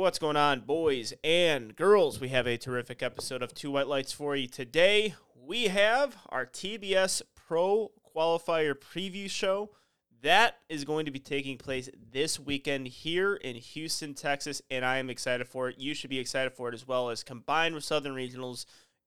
What's going on, boys and girls? We have a terrific episode of Two White Lights for you today. We have our TBS Pro Qualifier preview show. That is going to be taking place this weekend here in Houston, Texas, and I am excited for it. You should be excited for it as well as combined with Southern Regionals.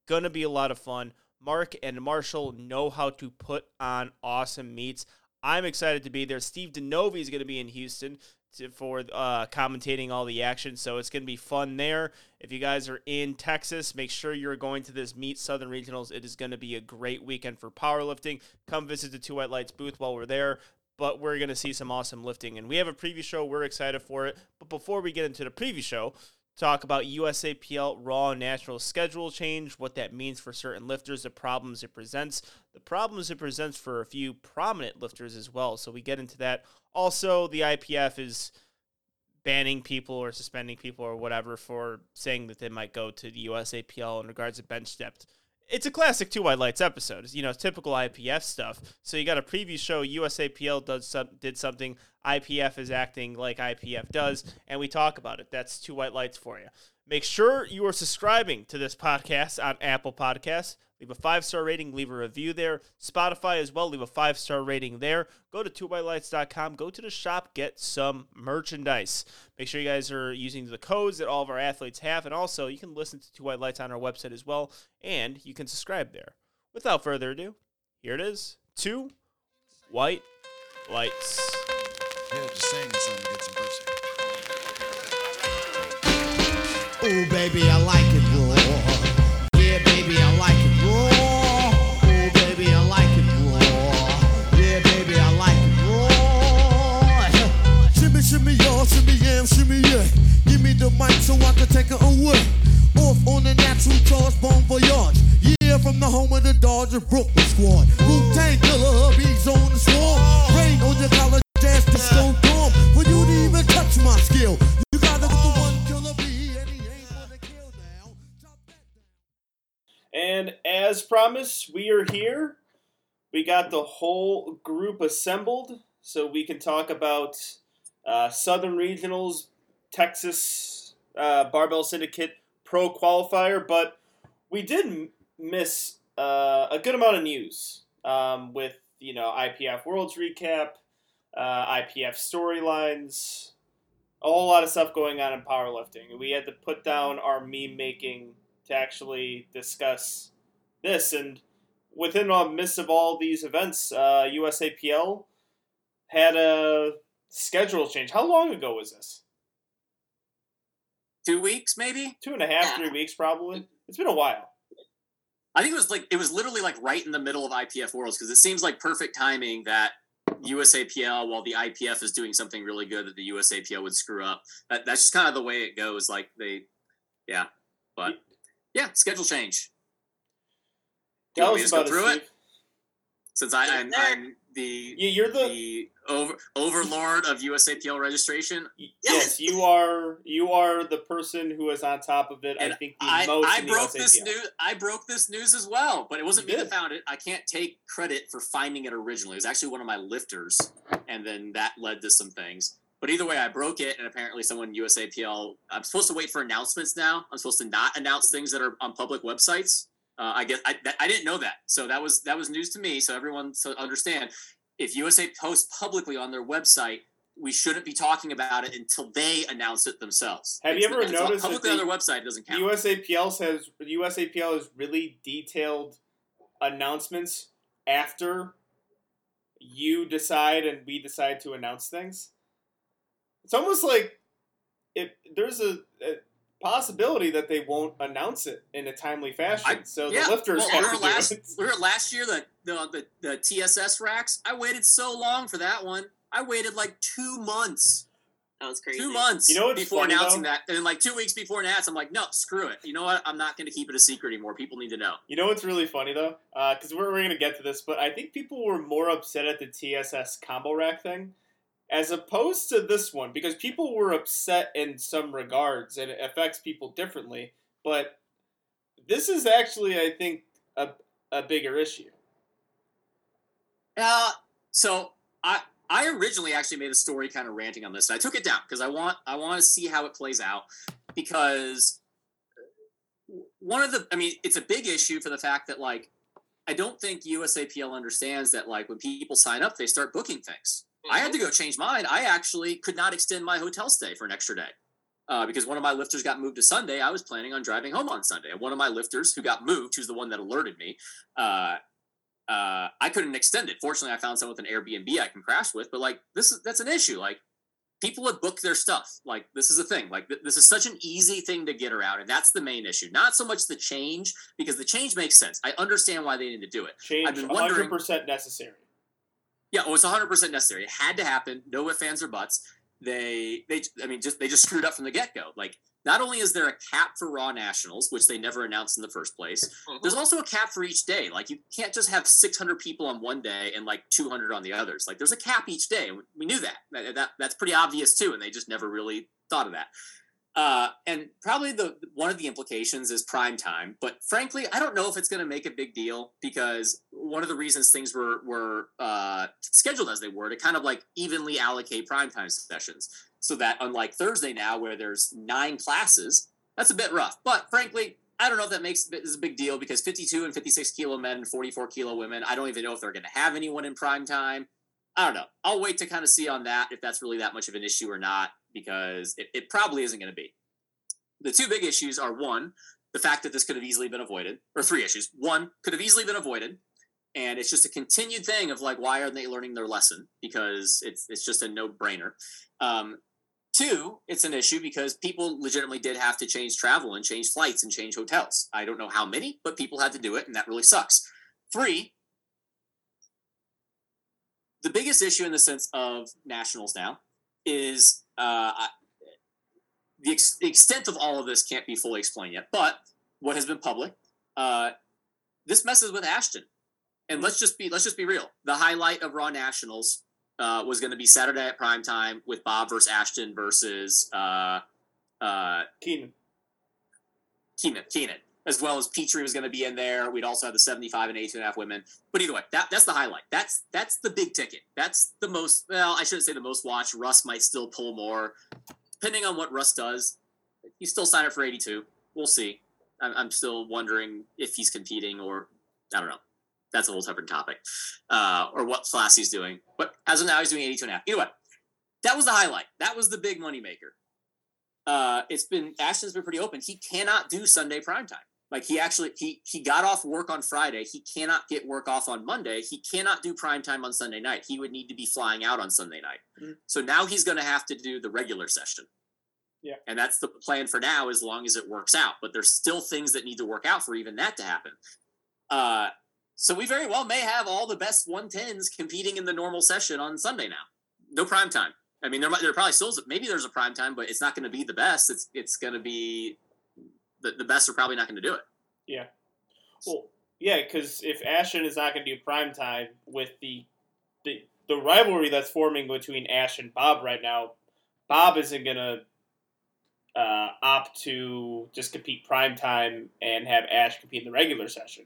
Gonna be a lot of fun. Mark and Marshall know how to put on awesome meets. I'm excited to be there. Steve DeNovi is going to be in Houston to, for uh, commentating all the action, so it's going to be fun there. If you guys are in Texas, make sure you're going to this Meet Southern Regionals. It is going to be a great weekend for powerlifting. Come visit the Two White Lights booth while we're there. But we're going to see some awesome lifting. And we have a preview show. We're excited for it. But before we get into the preview show, talk about USAPL Raw National schedule change, what that means for certain lifters, the problems it presents, the problems it presents for a few prominent lifters as well. So we get into that. Also, the IPF is banning people or suspending people or whatever for saying that they might go to the USAPL in regards to bench depth. It's a classic two white lights episode. You know, typical IPF stuff. So you got a preview show. USAPL does some, did something. IPF is acting like IPF does, and we talk about it. That's two white lights for you. Make sure you are subscribing to this podcast on Apple Podcasts. Leave a five star rating, leave a review there. Spotify as well, leave a five star rating there. Go to twowhitelights.com, go to the shop, get some merchandise. Make sure you guys are using the codes that all of our athletes have, and also you can listen to Two White Lights on our website as well, and you can subscribe there. Without further ado, here it is Two White Lights. Yeah, Ooh, baby, I like it raw. Yeah, baby, I like it raw. Ooh, baby, I like it raw. Yeah, baby, I like it raw. Shimmy, shimmy, y'all, shimmy, yam, shimmy, yeah. Give me the mic so I can take it away. Off on the natural charge, bon voyage. Yeah, from the home of the Dodger Brooklyn squad. Wu Tang killer, hubby's on the swarm. Rain on your college ass, the stone dorm. For you to even touch my skill, And as promised, we are here. We got the whole group assembled so we can talk about uh, Southern Regionals, Texas uh, Barbell Syndicate Pro Qualifier, but we did miss uh, a good amount of news um, with you know IPF Worlds recap, uh, IPF storylines, a whole lot of stuff going on in powerlifting. We had to put down our meme making to actually discuss this. And within the midst of all these events, uh, USAPL had a schedule change. How long ago was this? two weeks maybe. Two and a half, Yeah. three weeks, probably. It's been a while. I think it was like it was literally like right in the middle of IPF Worlds because it seems like perfect timing that USAPL while the IPF is doing something really good that the USAPL would screw up. That, that's just kind of the way it goes. Like they, yeah, but yeah, schedule change. Do you want me to just go through it. it? Since I, I'm, I'm the Steve. You- You're the the over, overlord of USAPL registration, yes. You are you are the person who is on top of it. I think the I, most. I in the broke this news. I broke this news as well, but it wasn't You me did. that found it. I can't take credit for finding it originally. It was actually one of my lifters, and then that led to some things. But either way, I broke it, and apparently, someone USAPL. I'm supposed to wait for announcements now. I'm supposed to not announce things that are on public websites. Uh, I guess I, that, I didn't know that, so that was that was news to me. So everyone to understand, if USA posts publicly on their website, we shouldn't be talking about it until they announce it themselves. Have you ever it's noticed that publicly on their website? It doesn't count. USAPL says USAPL has really detailed announcements after you decide and we decide to announce things. It's almost like if there's a, a possibility that they won't announce it in a timely fashion. I- so yeah, the lifters well, have remember to do last, it. remember last year the, the the the TSS racks. I waited so long for that one. I waited like two months. That was crazy. Two months. You know what's before funny, announcing though? that, and then like two weeks before announcing, I'm like, no, screw it. You know what? I'm not going to keep it a secret anymore. People need to know. You know what's really funny though, uh, because we're, we're gonna get to this, but I think people were more upset at the TSS combo rack thing as opposed to this one because people were upset in some regards and it affects people differently. But this is actually, I think, a a bigger issue. Uh, so I I originally actually made a story kind of ranting on this. And I took it down because I want I want to see how it plays out because one of the I mean it's a big issue for the fact that like I don't think USAPL understands that like when people sign up they start booking things. I had to go change mine. I actually could not extend my hotel stay for an extra day. Uh, because one of my lifters got moved to Sunday, I was planning on driving home on Sunday. And one of my lifters who got moved, who's the one that alerted me, uh, uh, I couldn't extend it. Fortunately, I found someone with an Airbnb I can crash with. But like this is that's an issue. Like people would book their stuff. Like this is a thing. Like th- this is such an easy thing to get around, and that's the main issue. Not so much the change because the change makes sense. I understand why they need to do it. Change I've been wondering- 100% necessary. Yeah, oh, it's 100 percent necessary. It had to happen. No ifs, ands, or buts. They, they, I mean, just they just screwed up from the get go. Like, not only is there a cap for Raw Nationals, which they never announced in the first place, mm-hmm. there's also a cap for each day. Like, you can't just have 600 people on one day and like 200 on the others. Like, there's a cap each day. We knew that. that, that that's pretty obvious too, and they just never really thought of that. Uh, and probably the one of the implications is prime time. But frankly, I don't know if it's going to make a big deal because one of the reasons things were were uh, scheduled as they were to kind of like evenly allocate prime time sessions, so that unlike Thursday now where there's nine classes, that's a bit rough. But frankly. I don't know if that makes is a big deal because 52 and 56 kilo men and 44 kilo women. I don't even know if they're going to have anyone in prime time. I don't know. I'll wait to kind of see on that if that's really that much of an issue or not, because it, it probably isn't going to be. The two big issues are one, the fact that this could have easily been avoided, or three issues. One, could have easily been avoided. And it's just a continued thing of like, why aren't they learning their lesson? Because it's, it's just a no brainer. Um, two, it's an issue because people legitimately did have to change travel and change flights and change hotels. I don't know how many, but people had to do it, and that really sucks. Three, the biggest issue in the sense of nationals now is uh, the, ex- the extent of all of this can't be fully explained yet. But what has been public, uh, this messes with Ashton. And let's just be let's just be real. The highlight of Raw Nationals uh, was going to be Saturday at prime time with Bob versus Ashton versus uh, uh, Keenan. Keenan, Keenan, as well as Petrie was going to be in there. We'd also have the 75 and 82 and a half women. But either way, that, that's the highlight. That's that's the big ticket. That's the most, well, I shouldn't say the most watched. Russ might still pull more. Depending on what Russ does, he's still signed up for 82. We'll see. I'm, I'm still wondering if he's competing or, I don't know. That's a whole separate topic. Uh, or what class he's doing. But as of now, he's doing 82 and a half. Either way, that was the highlight. That was the big moneymaker uh, it's been Ashton's been pretty open. He cannot do Sunday prime time. Like he actually he he got off work on Friday. He cannot get work off on Monday. He cannot do prime time on Sunday night. He would need to be flying out on Sunday night. Mhm. So now he's going to have to do the regular session. Yeah. And that's the plan for now, as long as it works out. But there's still things that need to work out for even that to happen. Uh, so we very well may have all the best 110s competing in the normal session on Sunday now. No prime time. I mean, there might there probably still is, maybe there's a prime time, but it's not going to be the best. It's it's going to be the, the best are probably not going to do it. Yeah. Well, yeah, because if Ashton is not going to do prime time with the, the the rivalry that's forming between Ash and Bob right now, Bob isn't going to uh, opt to just compete prime time and have Ash compete in the regular session.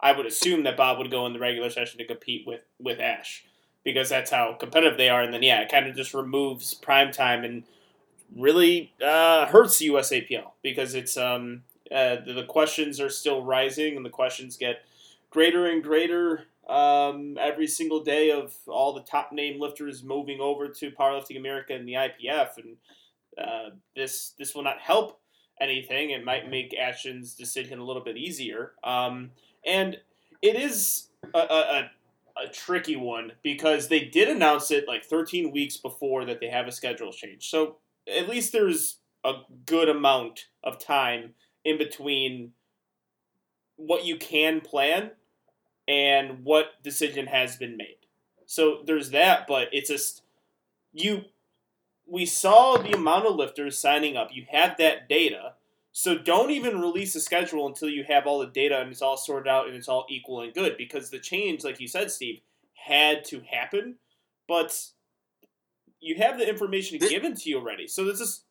I would assume that Bob would go in the regular session to compete with with Ash because that's how competitive they are. And then yeah, it kind of just removes prime time and really uh, hurts the USAPL because it's um uh, the, questions are still rising and the questions get greater and greater um, every single day of all the top name lifters moving over to Powerlifting America and the IPF and uh, this this will not help anything. It might make Ashton's decision a little bit easier. Um, and it is a, a, a tricky one because they did announce it like 13 weeks before that they have a schedule change. So at least there's a good amount of time in between what you can plan and what decision has been made. So there's that, but it's just you we saw the amount of lifters signing up. You have that data. So don't even release a schedule until you have all the data and it's all sorted out and it's all equal and good because the change, like you said, Steve, had to happen. But you have the information Th- given to you already. So this is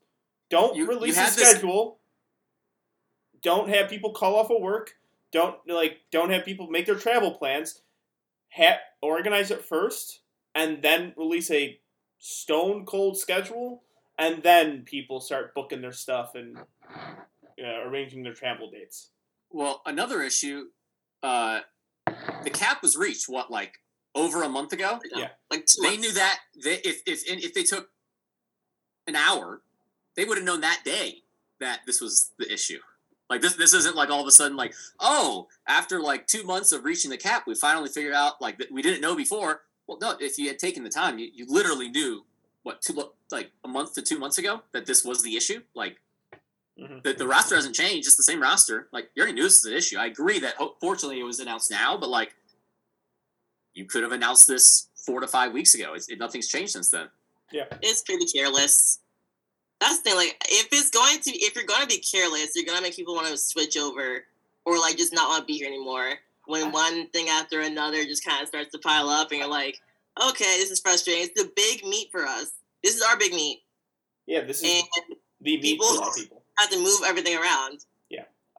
don't You- you release a had this- schedule. Don't have people call off of work. Don't like don't have people make their travel plans. Ha- organize it first and then release a stone cold schedule, and then people start booking their stuff and uh, arranging their travel dates. Well, another issue, uh, the cap was reached. What, like over a month ago? Yeah. Like They months. knew that. They, if if if they took an hour, they would have known that day that this was the issue. Like this, this isn't like all of a sudden like, oh, after like two months of reaching the cap, we finally figured out like that we didn't know before. Well, no, if you had taken the time, you, you literally knew what two like a month to two months ago that this was the issue. Like Mhm. the, the roster hasn't changed; it's the same roster. Like you already knew this is an issue. I agree that ho- fortunately it was announced now, but like you could have announced this four to five weeks ago. It's, it, nothing's changed since then. Yeah, it's pretty careless. That's the thing. Like, if it's going to, if you're going to be careless, you're going to make people want to switch over, or like just not want to be here anymore. When one thing after another just kind of starts to pile up, and you're like, okay, this is frustrating. It's the big meet for us. This is our big meet, Yeah, this is and the meat people- for a people. Have to move everything around.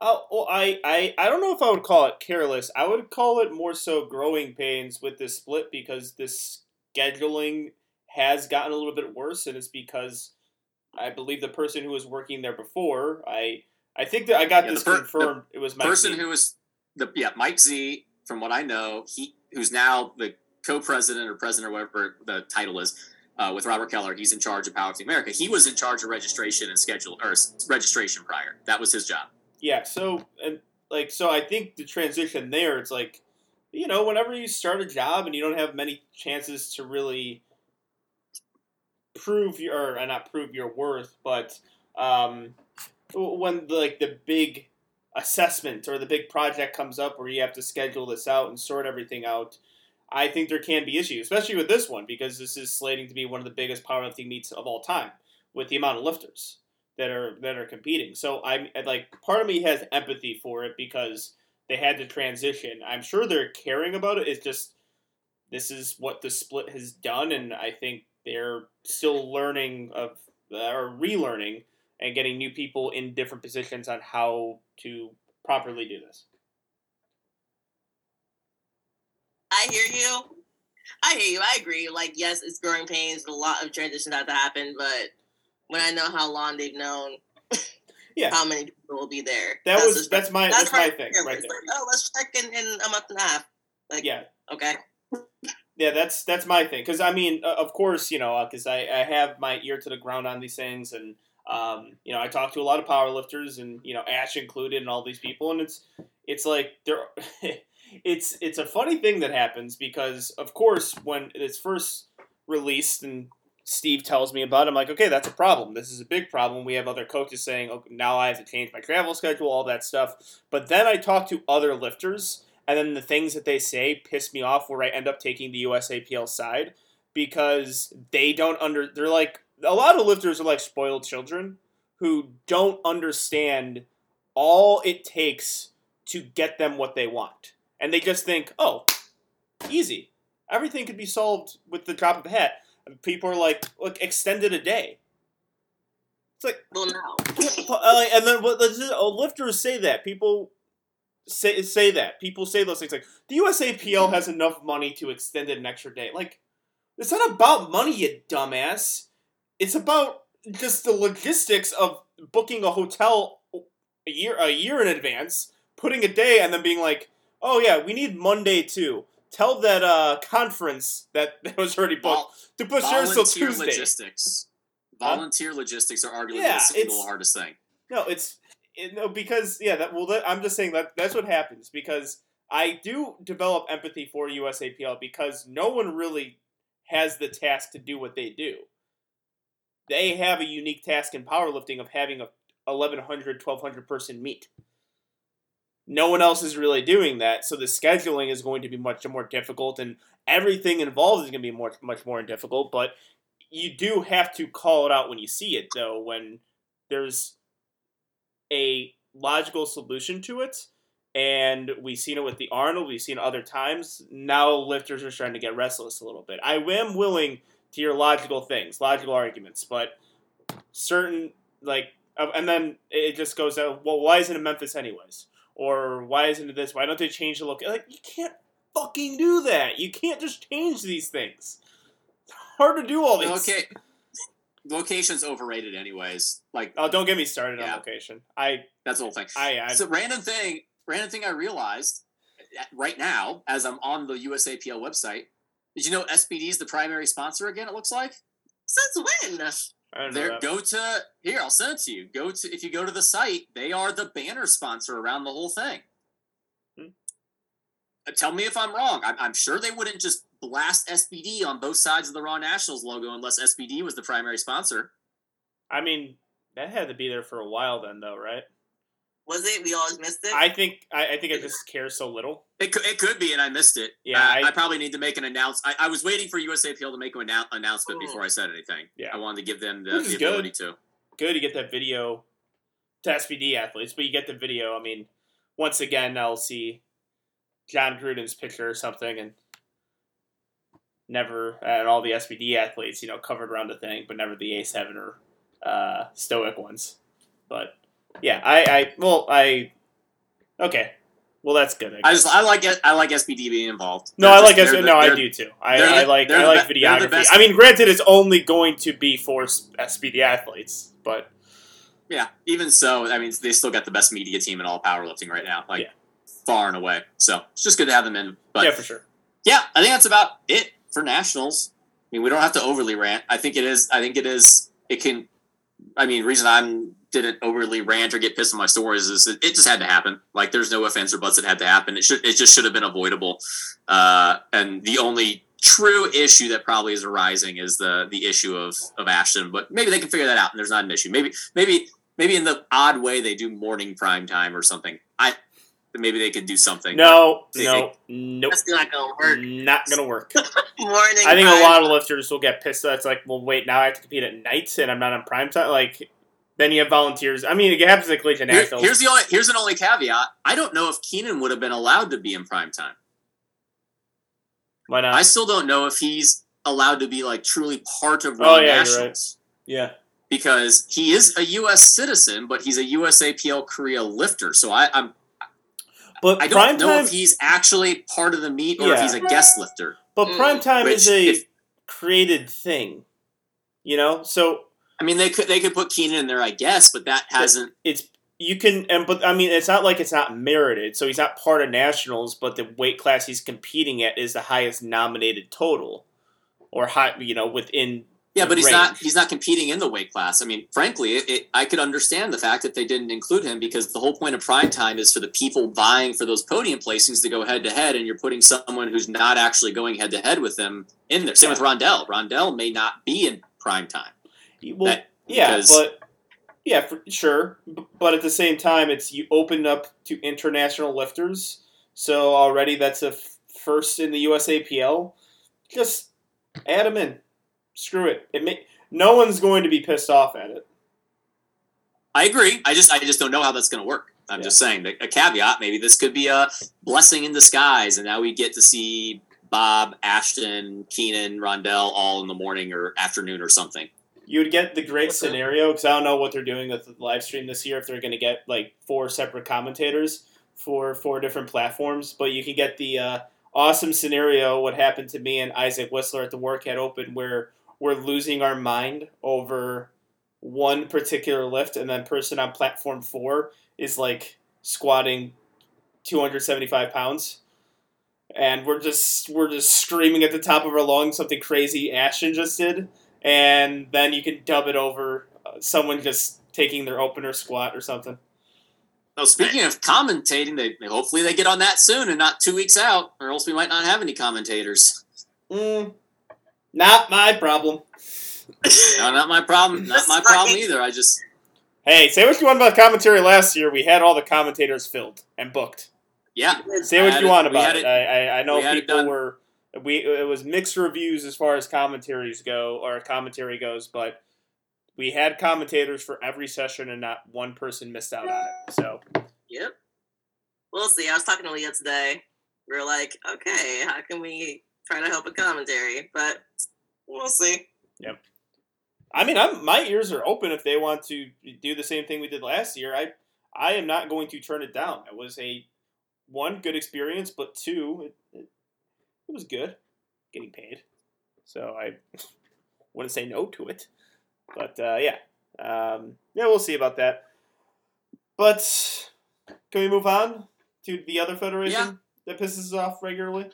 Oh, well, I, I, I don't know if I would call it careless. I would call it more so growing pains with this split because this scheduling has gotten a little bit worse, and it's because I believe the person who was working there before, I, I think that I got Yeah, this per- confirmed. it was Mike person Z. who was the yeah Mike Z, from what I know, he who's now the co-president or president or whatever the title is. Uh, with Robert Keller, he's in charge of Powerlifting America. He was in charge of registration and schedule or registration prior. That was his job. Yeah, so and like so I think the transition there it's like you know, whenever you start a job and you don't have many chances to really prove your or not prove your worth, but um when the, like the big assessment or the big project comes up where you have to schedule this out and sort everything out, I think there can be issues, especially with this one because this is slating to be one of the biggest powerlifting meets of all time with the amount of lifters that are that are competing. So I'm like part of me has empathy for it because they had to transition. I'm sure they're caring about it. It's just this is what the split has done, and I think they're still learning of or relearning and getting new people in different positions on how to properly do this. I hear you. I hear you. I agree. Like, yes, it's growing pains. A lot of transitions have to happen, but when I know how long they've known, Yeah. how many people will be there. That was just- that's my that's, my thing right there. like, oh, let's check in in a month and a half. Like, Yeah, okay. Yeah, that's that's my thing. Because I mean, uh, of course, you know, because I, I have my ear to the ground on these things, and um, you know, I talk to a lot of powerlifters, and you know, Ash included, and all these people, and it's it's like they're it's it's a funny thing that happens because, of course, when it's first released and Steve tells me about I'm like, okay, that's a problem. This is a big problem. We have other coaches saying, okay, now I have to change my travel schedule, all that stuff. But then I talk to other lifters and then the things that they say piss me off where I end up taking the USAPL side because they don't under they're like a lot of lifters are like spoiled children who don't understand all it takes to get them what they want. And they just think, "Oh, easy. Everything could be solved with the drop of a hat." And people are like, "Look, extended a day." It's like Well, uh, and then what the uh, lifters say that people say say that people say those things like the USAPL has enough money to extend it an extra day. Like it's not about money, you dumbass. It's about just the logistics of booking a hotel a year a year in advance, putting a day, and then being like, "Oh yeah, we need Monday too." Tell that uh, conference that, that was already booked to push yours till Volunteer Tuesday. logistics. Volunteer logistics are arguably Yeah, the single hardest thing. No, it's it, no because yeah. That well, that, I'm just saying that that's what happens because I do develop empathy for USAPL because no one really has the task to do what they do. They have a unique task in powerlifting of having a 1100 1200 person meet. No one else is really doing that, so the scheduling is going to be much more difficult, and everything involved is going to be much much more difficult. But you do have to call it out when you see it, though. When there's a logical solution to it, and we've seen it with the Arnold, we've seen other times. Now lifters are starting to get restless a little bit. I am willing to hear logical things, logical arguments, but certain like, and then it just goes out. Well, why isn't it Memphis anyways? Or why isn't it this? Why don't they change the look? Like you can't fucking do that. You can't just change these things. hard to do all these. Okay. Location's overrated, anyways. Like Oh, don't get me started on location. I, that's the whole thing. I, I So random thing, random thing I realized uh, right now as I'm on the USAPL website. Did you know SPD is the primary sponsor again? It looks like. Since when? I don't know. There, go to here. I'll send it to you. Go to if you go to the site, they are the banner sponsor around the whole thing. Hmm. Uh, Tell me if I'm wrong. I'm, I'm sure they wouldn't just blast SPD on both sides of the Raw Nationals logo unless SPD was the primary sponsor. I mean, that had to be there for a while then, though, right? Was it? We always missed it. I think I, I think I just care so little. It could, it could be, and I missed it. Yeah, Uh, I- I, probably need to make an announce. I, I was waiting for USAPL to make an annou- announcement Ooh. before I said anything. Yeah. I wanted to give them the, Which is the good. ability to. Good to get that video to SPD athletes, but you get the video. I mean, once again, I'll see John Gruden's picture or something, and never and all the SPD athletes, you know, covered around the thing, but never the A7 or uh, Stoic ones. But yeah, I, I well, I okay. Well, that's good. I, I just I like it. I like SPD being involved. No, They're I just- like S. they're the- No, I do too. I, the- I like I like be- videography. I mean, granted, it's only going to be for SPD athletes, but Yeah, even so, I mean, they still got the best media team in all powerlifting right now, like Yeah. far and away. So it's just good to have them in. But yeah, for sure. Yeah, I think that's about it for nationals. I mean, we don't have to overly rant. I think it is. I think it is. It can. I mean, reason I'm didn't overly rant or get pissed on my stories is it, just had to happen. Like, there's no ands, or buts. It had to happen. It should. It just should have been avoidable. Uh, and the only true issue that probably is arising is the the issue of of Ashton. But maybe they can figure that out, and there's not an issue. Maybe maybe maybe in the odd way they do morning prime time or something. I maybe they could do something. No, They- no, nope, That's not gonna work. not gonna work. Morning. I think a lot of lifters will get pissed. That's like, well, wait, now I have to compete at night and I'm not on prime time. Like, then you have volunteers. I mean, it happens at Collegiate Here- Nationals. here's the only here's an only caveat. I don't know if Keenan would have been allowed to be in prime time. Why not? I still don't know if he's allowed to be like truly part of Oh, Raw yeah, you're right. Nationals yeah, because he is a U.S. citizen, but he's a USAPL Korea lifter. So I, I'm but I don't know time. if he's actually part of the meet or if he's a guest lifter. But Mm. prime time is a if- created thing, you know. So I mean, they could they could put Keenan in there, I guess, but that hasn't. it's you can and but I mean it's not like it's not merited. So he's not part of nationals, but the weight class he's competing at is the highest nominated total, or high, you know, within. Yeah, but he's not he's not competing in the weight class. I mean, frankly, it, it, I could understand the fact that they didn't include him because the whole point of prime time is for the people vying for those podium placings to go head to head, and you're putting someone who's not actually going head to head with them in there. Same with Rondell. Rondell may not be in prime time. Well, That- yeah, but yeah, for, sure. But at the same time, it's you opened up to international lifters, so already that's a f- first in the USAPL. Just add them in. Screw it. It may, no one's going to be pissed off at it. I agree. I just I just don't know how that's going to work. I'm Yeah. just saying that a caveat. Maybe this could be a blessing in disguise, and now we get to see Bob, Ashton, Keenan, Rondell all in the morning or afternoon or something. You would get the great scenario because I don't know what they're doing with the live stream this year. If they're going to get like four separate commentators for four different platforms, but you can get the uh, awesome scenario. What happened to me and Isaac Whistler at the Workout Open, where we're losing our mind over one particular lift, and then person on platform four is like squatting two hundred seventy five pounds. And we're just we're just screaming at the top of our lungs something crazy Ashton just did, and then you can dub it over uh, someone just taking their opener squat or something. Well, speaking of commentating, they they- hopefully they get on that soon and not two weeks out, or else we might not have any commentators. Mm, not my problem. No, not my problem. Not my problem either. I just Hey, say what you want about commentary last year. We had all the commentators filled and booked. yeah. Say what you it- want about it. it- I, I, I know we people were we it was mixed reviews as far as commentaries go or commentary goes, but we had commentators for every session and not one person missed out on it. So Yep. We'll see. I was talking to Leah today. We are like, okay, how can we try to help a commentary? But we'll see. Yep. I mean, I'm my ears are open if they want to do the same thing we did last year. I I am not going to turn it down. It was a one good experience, but two, it, it, it was good getting paid. So I wouldn't say no to it. But uh, yeah, um, yeah, we'll see about that. But can we move on to the other federation that pisses us off regularly?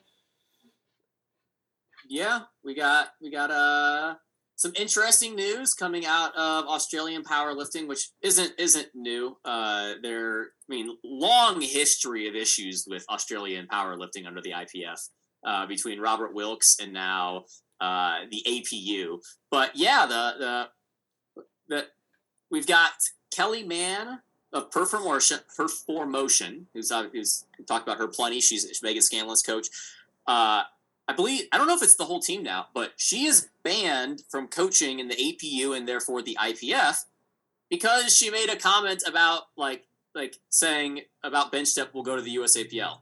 Yeah, we got we got uh some interesting news coming out of Australian powerlifting, which isn't isn't new. Uh, there, I mean, long history of issues with Australian powerlifting under the IPF uh, between Robert Wilks and now uh, the APU. But yeah, the the the we've got Kelly Mann of Performotion, Performotion, who's uh, who's talked about her plenty. She's Megan Scanlon's coach. I believe I don't know if it's the whole team now, but she is banned from coaching in the APU and therefore the IPF because she made a comment about like like saying about bench depth will go to the USAPL.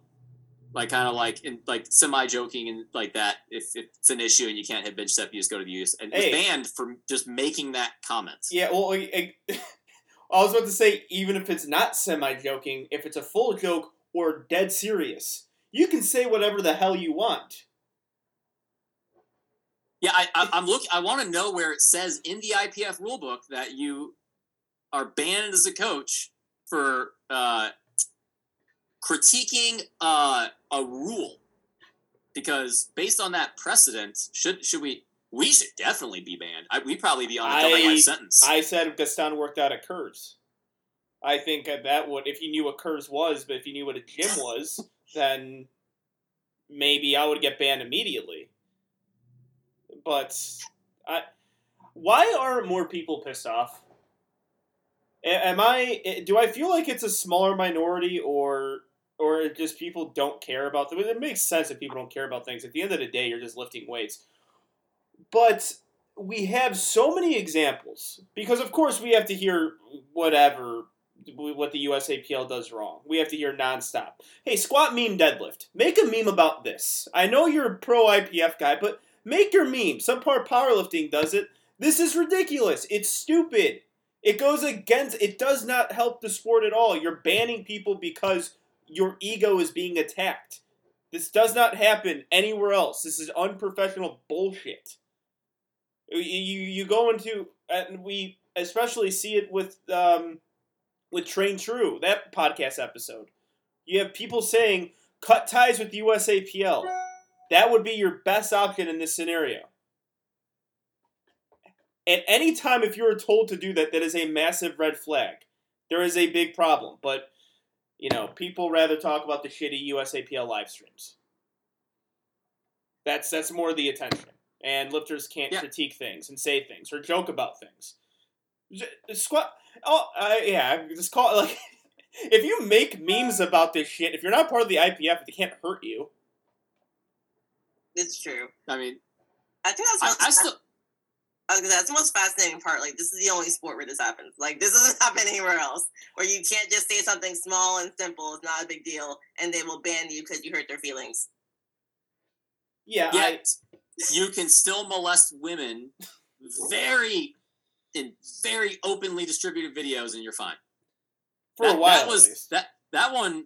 Like kind of like in like semi joking and like that. If, if it's an issue and you can't hit bench depth, you just go to the US and Hey. banned from just making that comment. Yeah, well, I, I I was about to say, even if it's not semi joking, if it's a full joke or dead serious, you can say whatever the hell you want. Yeah, I, I, I'm looking. I want to know where it says in the IPF rulebook that you are banned as a coach for uh, critiquing uh, a rule. Because based on that precedent, should should we? We should definitely be banned. I, we'd probably be on a double life sentence. I said Gaston worked out at Curves. I think that would, if he knew what Curves was, but if he knew what a gym was, then maybe I would get banned immediately. But I, why aren't more people pissed off? Am I? eh, Do I feel like it's a smaller minority, or or just people don't care about them? It makes sense if people don't care about things. At the end of the day, you're just lifting weights. But we have so many examples because of course we have to hear whatever what the USAPL does wrong. We have to hear nonstop. Hey, squat meme deadlift. Make a meme about this. I know you're a pro IPF guy, but make your meme. Some part powerlifting does it. This is ridiculous. It's stupid. It goes against it does not help the sport at all. You're banning people because your ego is being attacked. This does not happen anywhere else. This is unprofessional bullshit. You you, go into and we especially see it with um, with Train True that podcast episode. You have people saying cut ties with USAPL. That would be your best option in this scenario. At any time, if you are told to do that, that is a massive red flag. There is a big problem. But you know, people rather talk about the shitty USAPL live streams. That's that's more the attention. And lifters can't Yeah. critique things and say things or joke about things. Squat. Oh, uh, yeah. Just call it like. If you make memes about this shit, if you're not part of the IPF, it can't hurt you. It's true. I mean, I think that's I, I still. I was gonna say, that's the most fascinating part. Like, this is the only sport where this happens. Like, this doesn't happen anywhere else, where you can't just say something small and simple. It's not a big deal, and they will ban you because you hurt their feelings. Yeah, I, you can still molest women very in very openly distributed videos, and you're fine. for that, a while that at was least. that that one.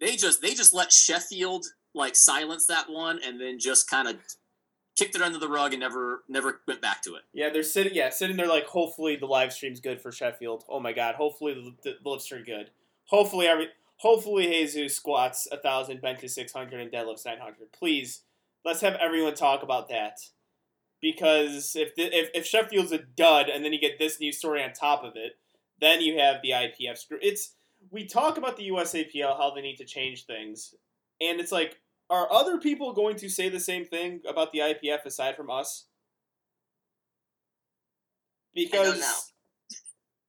They just they just let Sheffield like silence that one, and then just kind of kicked it under the rug and never never went back to it. Yeah, they're sitting. Yeah, sitting there like, hopefully the live stream's good for Sheffield. Oh my god, hopefully the, the, the lifts are good. Hopefully every. Hopefully Jesus squats a thousand, benches six hundred, and deadlifts nine hundred. Please, let's have everyone talk about that. Because if the, if if Sheffield's a dud, and then you get this new story on top of it, then you have the IPF screw. It's we talk about the USAPL how they need to change things, and it's like, are other people going to say the same thing about the IPF aside from us? Because I don't know.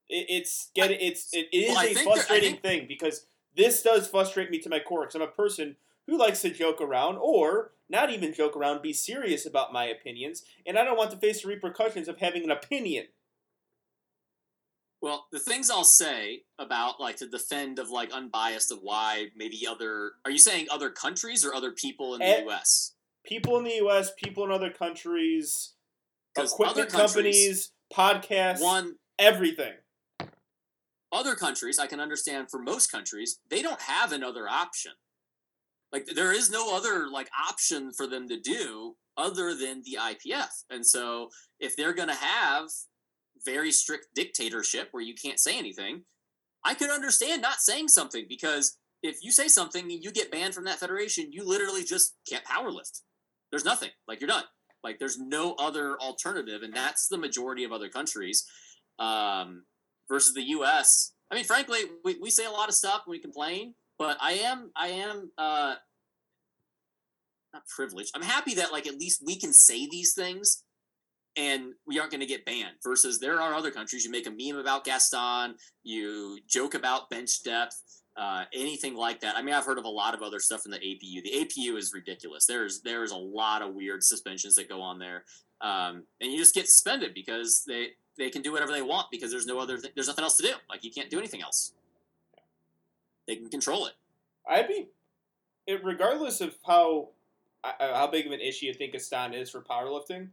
it, it's getting it's it, it is Well, a think there- I frustrating think- thing because this does frustrate me to my core because I'm a person who likes to joke around or not even joke around, be serious about my opinions, and I don't want to face the repercussions of having an opinion. Well, the things I'll say about like to defend of like unbiased of why maybe other are you saying other countries or other people in the Eh, U.S. People in the U.S., people in other countries, equipment other companies, podcasts, One everything. other countries I can understand for most countries they don't have another option. Like there is no other like option for them to do other than the IPF. And so if they're going to have very strict dictatorship where you can't say anything, I could understand not saying something because if you say something and you get banned from that federation, you literally just can't powerlift. There's nothing. Like you're done. Like there's no other alternative, and that's the majority of other countries um, versus the U.S. I mean, frankly, we, we say a lot of stuff we complain, but I am I am uh, not privileged. I'm happy that like at least we can say these things and we aren't going to get banned. Versus there are other countries you make a meme about Gaston, you joke about bench depth, uh, anything like that. I mean, I've heard of a lot of other stuff in the APU. The APU is ridiculous. There's there's a lot of weird suspensions that go on there, um, and you just get suspended because they they can do whatever they want because there's no other th- there's nothing else to do. Like you can't do anything else. They can control it. I'd be, regardless of how uh, how big of an issue you think Gaston is for powerlifting,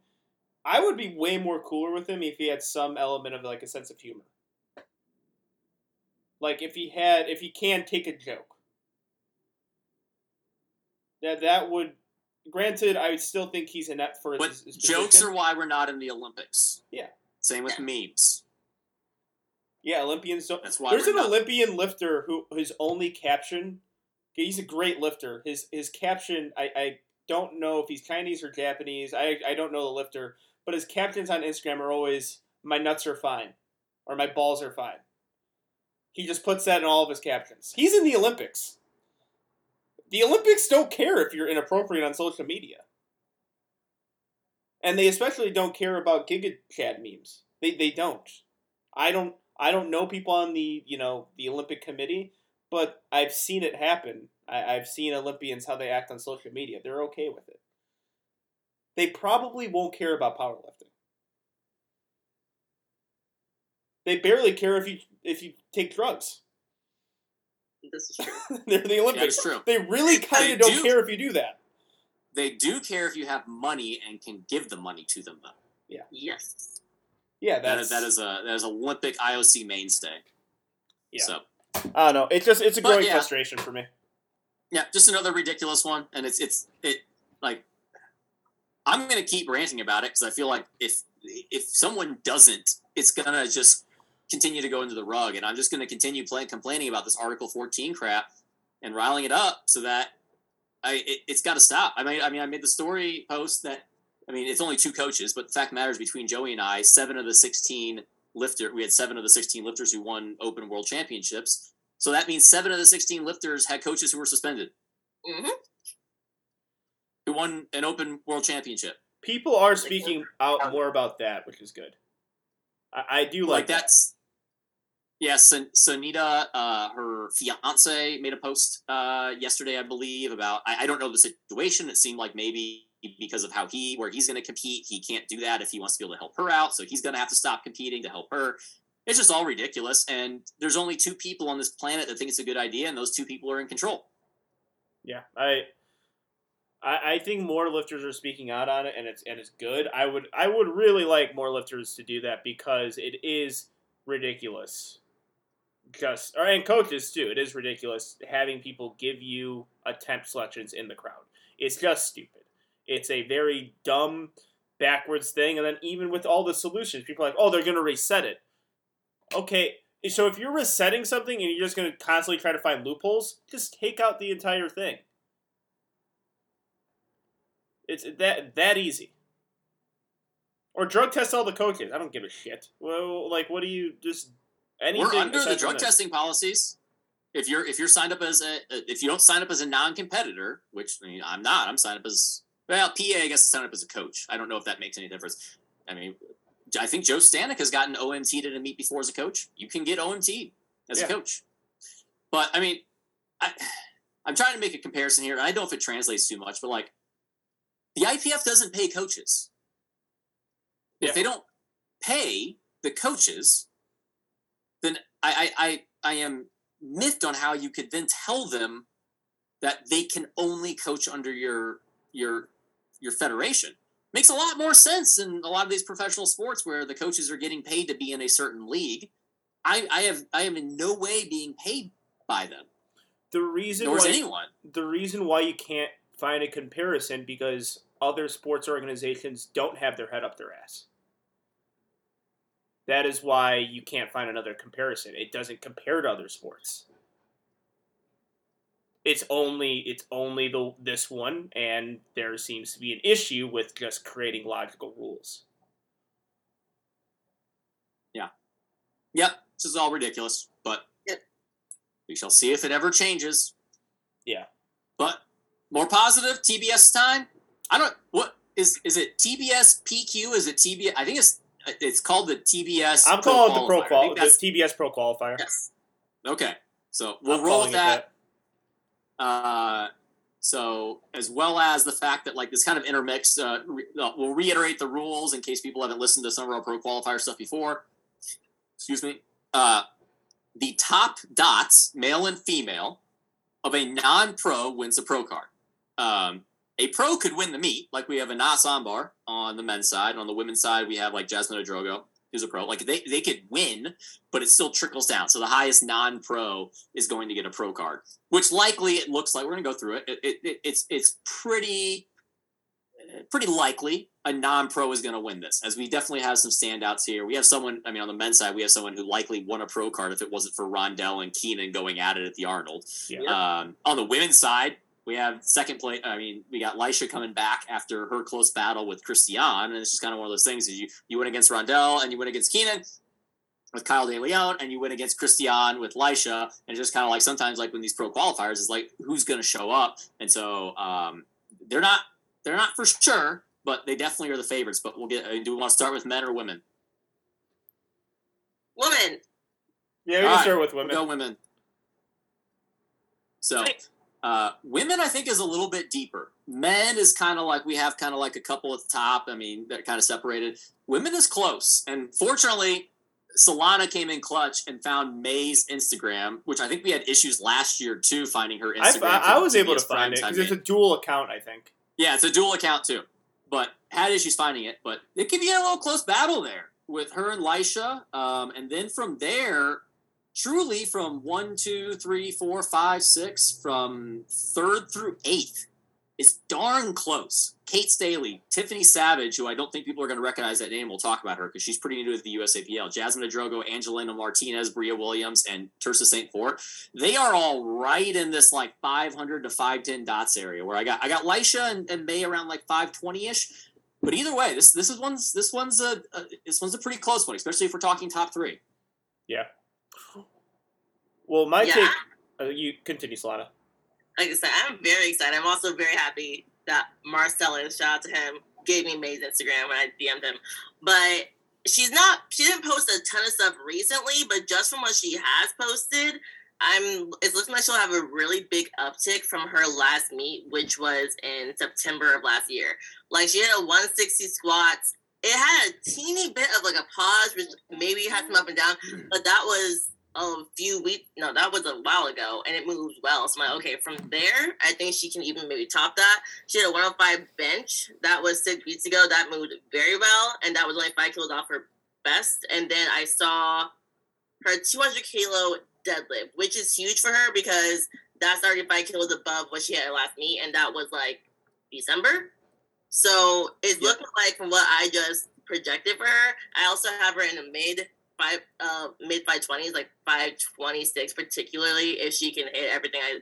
I would be way more cooler with him if he had some element of like a sense of humor. Like if he had, if he can take a joke. That that would, granted, I would still think he's inept for his, But his jokes position. are why we're not in the Olympics. Yeah. Same with memes. Yeah, Olympians don't. That's why There's we're an not- Olympian lifter who his only caption. He's a great lifter. His his caption, I, I don't know if he's Chinese or Japanese. I I don't know the lifter, but his captions on Instagram are always "My nuts are fine," or "My balls are fine." He just puts that in all of his captions. He's in the Olympics. The Olympics don't care if you're inappropriate on social media. And they especially don't care about Giga Chad memes. They they don't. I don't I don't know people on the you know the Olympic committee, but I've seen it happen. I, I've seen Olympians how they act on social media. They're okay with it. They probably won't care about powerlifting. They barely care if you if you take drugs. This is true. They're the Olympics. That's true. They really kind of don't do. care if you do that. They do care if you have money and can give the money to them, though. Yeah. Yes. Yeah, That that's is that is a that is Olympic IOC mainstay. Yeah. So I don't know. It's just it's a But, growing yeah. frustration for me. yeah, just another ridiculous one, and it's it's it like I'm gonna keep ranting about it because I feel like if if someone doesn't, it's gonna just continue to go into the rug, and I'm just gonna continue playing complaining about this Article 14 crap and riling it up so that I it, it's got to stop. I mean, I mean, I made the story post that I mean it's only two coaches, but the fact matters between Joey and I, seven of the 16 lifter, we had seven of the 16 lifters who won Open World Championships. So that means seven of the 16 lifters had coaches who were suspended hmm who won an open world championship. People are speaking out more about that, which is good. I, I do like, Like, that's yeah. So, Sonita, uh, her fiance, made a post uh, yesterday, I believe, about I, I don't know the situation. It seemed like maybe because of how he where he's going to compete, he can't do that if he wants to be able to help her out. So he's going to have to stop competing to help her. It's just all ridiculous. And there's only two people on this planet that think it's a good idea, and those two people are in control. Yeah, I, I, I think more lifters are speaking out on it, and it's and it's good. I would I would really like more lifters to do that because it is ridiculous. Just or and coaches too. It is ridiculous having people give you attempt selections in the crowd. It's just stupid. It's a very dumb, backwards thing. And then even with all the solutions, people are like, oh, they're gonna reset it. Okay, so if you're resetting something and you're just going to constantly try to find loopholes, just take out the entire thing. It's that that easy. Or drug test all the coaches. I don't give a shit. Well, like, what do you just anything? We're under the drug testing policies. If you're if you're signed up as a if you don't sign up as a non-competitor, which I mean, I'm not, I'm signed up as well. PA, I guess, is signed up as a coach. I don't know if that makes any difference. I mean, I think Joe Stanek has gotten OMT to meet before as a coach. You can get OMT as Yeah. a coach, but I mean, I I'm trying to make a comparison here, I don't know if it translates too much, but like the IPF doesn't pay coaches. If they don't pay the coaches, then I, I, I, I am miffed on how you could then tell them that they can only coach under your your your federation. Makes a lot more sense in a lot of these professional sports where the coaches are getting paid to be in a certain league. I, I have I am in no way being paid by them, The reason nor why anyone. the reason why you can't find a comparison because other sports organizations don't have their head up their ass. That is why you can't find another comparison. It doesn't compare to other sports. It's only it's only the this one, and there seems to be an issue with just creating logical rules. Yeah. Yep, this is all ridiculous, but Yep. we shall see if it ever changes. Yeah. But more positive, TBS time. I don't what is is it TBS PQ? Is it TBS? I think it's it's called the TBS. I'm Pro calling it the pro qual the TBS Pro Qualifier. Yes. Okay. So we'll I'm roll with it that. Uh, so as well as the fact that like this kind of intermix, uh, re- uh, we'll reiterate the rules in case people haven't listened to some of our pro qualifier stuff before. Excuse me. Uh, the top dots, male and female, of a non-pro wins a pro card. Um, a pro could win the meet, like we have a Nas Ambar on the men's side. And on the women's side, we have like Jasmine Adrogo, who's a pro. Like they, they could win, but it still trickles down. So the highest non-pro is going to get a pro card, which likely it looks like we're going to go through it. It, it, it. It's it's pretty uh, pretty likely a non-pro is going to win this, as we definitely have some standouts here. We have someone. I mean, on the men's side, we have someone who likely won a pro card if it wasn't for Rondell and Keenan going at it at the Arnold. Yeah. Um, on the women's side, we have second place. I mean, we got Lisha coming back after her close battle with Christian, and it's just kind of one of those things. Is you you win against Rondell and you win against Keenan with Kyle De Leon, and you win against Christian with Lisha, and it's just kind of like sometimes like when these pro qualifiers is like who's going to show up, and so um, they're not they're not for sure, but they definitely are the favorites. But we'll get. uh, Do we want to start with men or women? Women. Yeah, we can Alright, start with We'll women. go women. So, Right. Uh, women, I think, is a little bit deeper. Men is kind of like we have kind of like a couple at the top. I mean, they're kind of separated. Women is close, and fortunately, Solana came in clutch and found May's Instagram, which I think we had issues last year too finding her Instagram. I, I was able to find it because it's a dual account. I think. Yeah, it's a dual account too, but had issues finding it. But it could be a little close battle there with her and Lisha, um, and then from there, truly from one, two, three, four, five, six, from third through eighth is darn close. Kate Staley, Tiffany Savage, who I don't think people are going to recognize that name. We'll talk about her because she's pretty new to the USAPL. Jasmine Adrogo, Angelina Martinez, Bria Williams, and Tersa St. Fort. They are all right in this like 500 to 510 dots area where I got I got Lisha and, and May around like 520 ish. But either way, this this is one's this one's a, a this one's a pretty close one, especially if we're talking top three. Well, my Yeah. take. Uh, you continue, Solana. Like I said, I'm very excited. I'm also very happy that Marcellus, shout out to him, gave me May's Instagram when I DM'd him. But she's not she didn't post a ton of stuff recently, but just from what she has posted, I'm it's looking like she'll have a really big uptick from her last meet, which was in September of last year. Like she had a 160 squats. It had a teeny bit of like a pause, which maybe had some up and down, but that was a few weeks. No, that was a while ago, and it moved well. So I'm like, okay, from there, I think she can even maybe top that. She had a 105 bench that was six weeks ago. That moved very well, and that was only five kilos off her best. And then I saw her 200 kilo deadlift, which is huge for her because that's already five kilos above what she had last meet, and that was like December. So it's Yeah. looking like from what I just projected for her. I also have her in the mid five uh mid five twenties, like five twenty six, particularly if she can hit everything I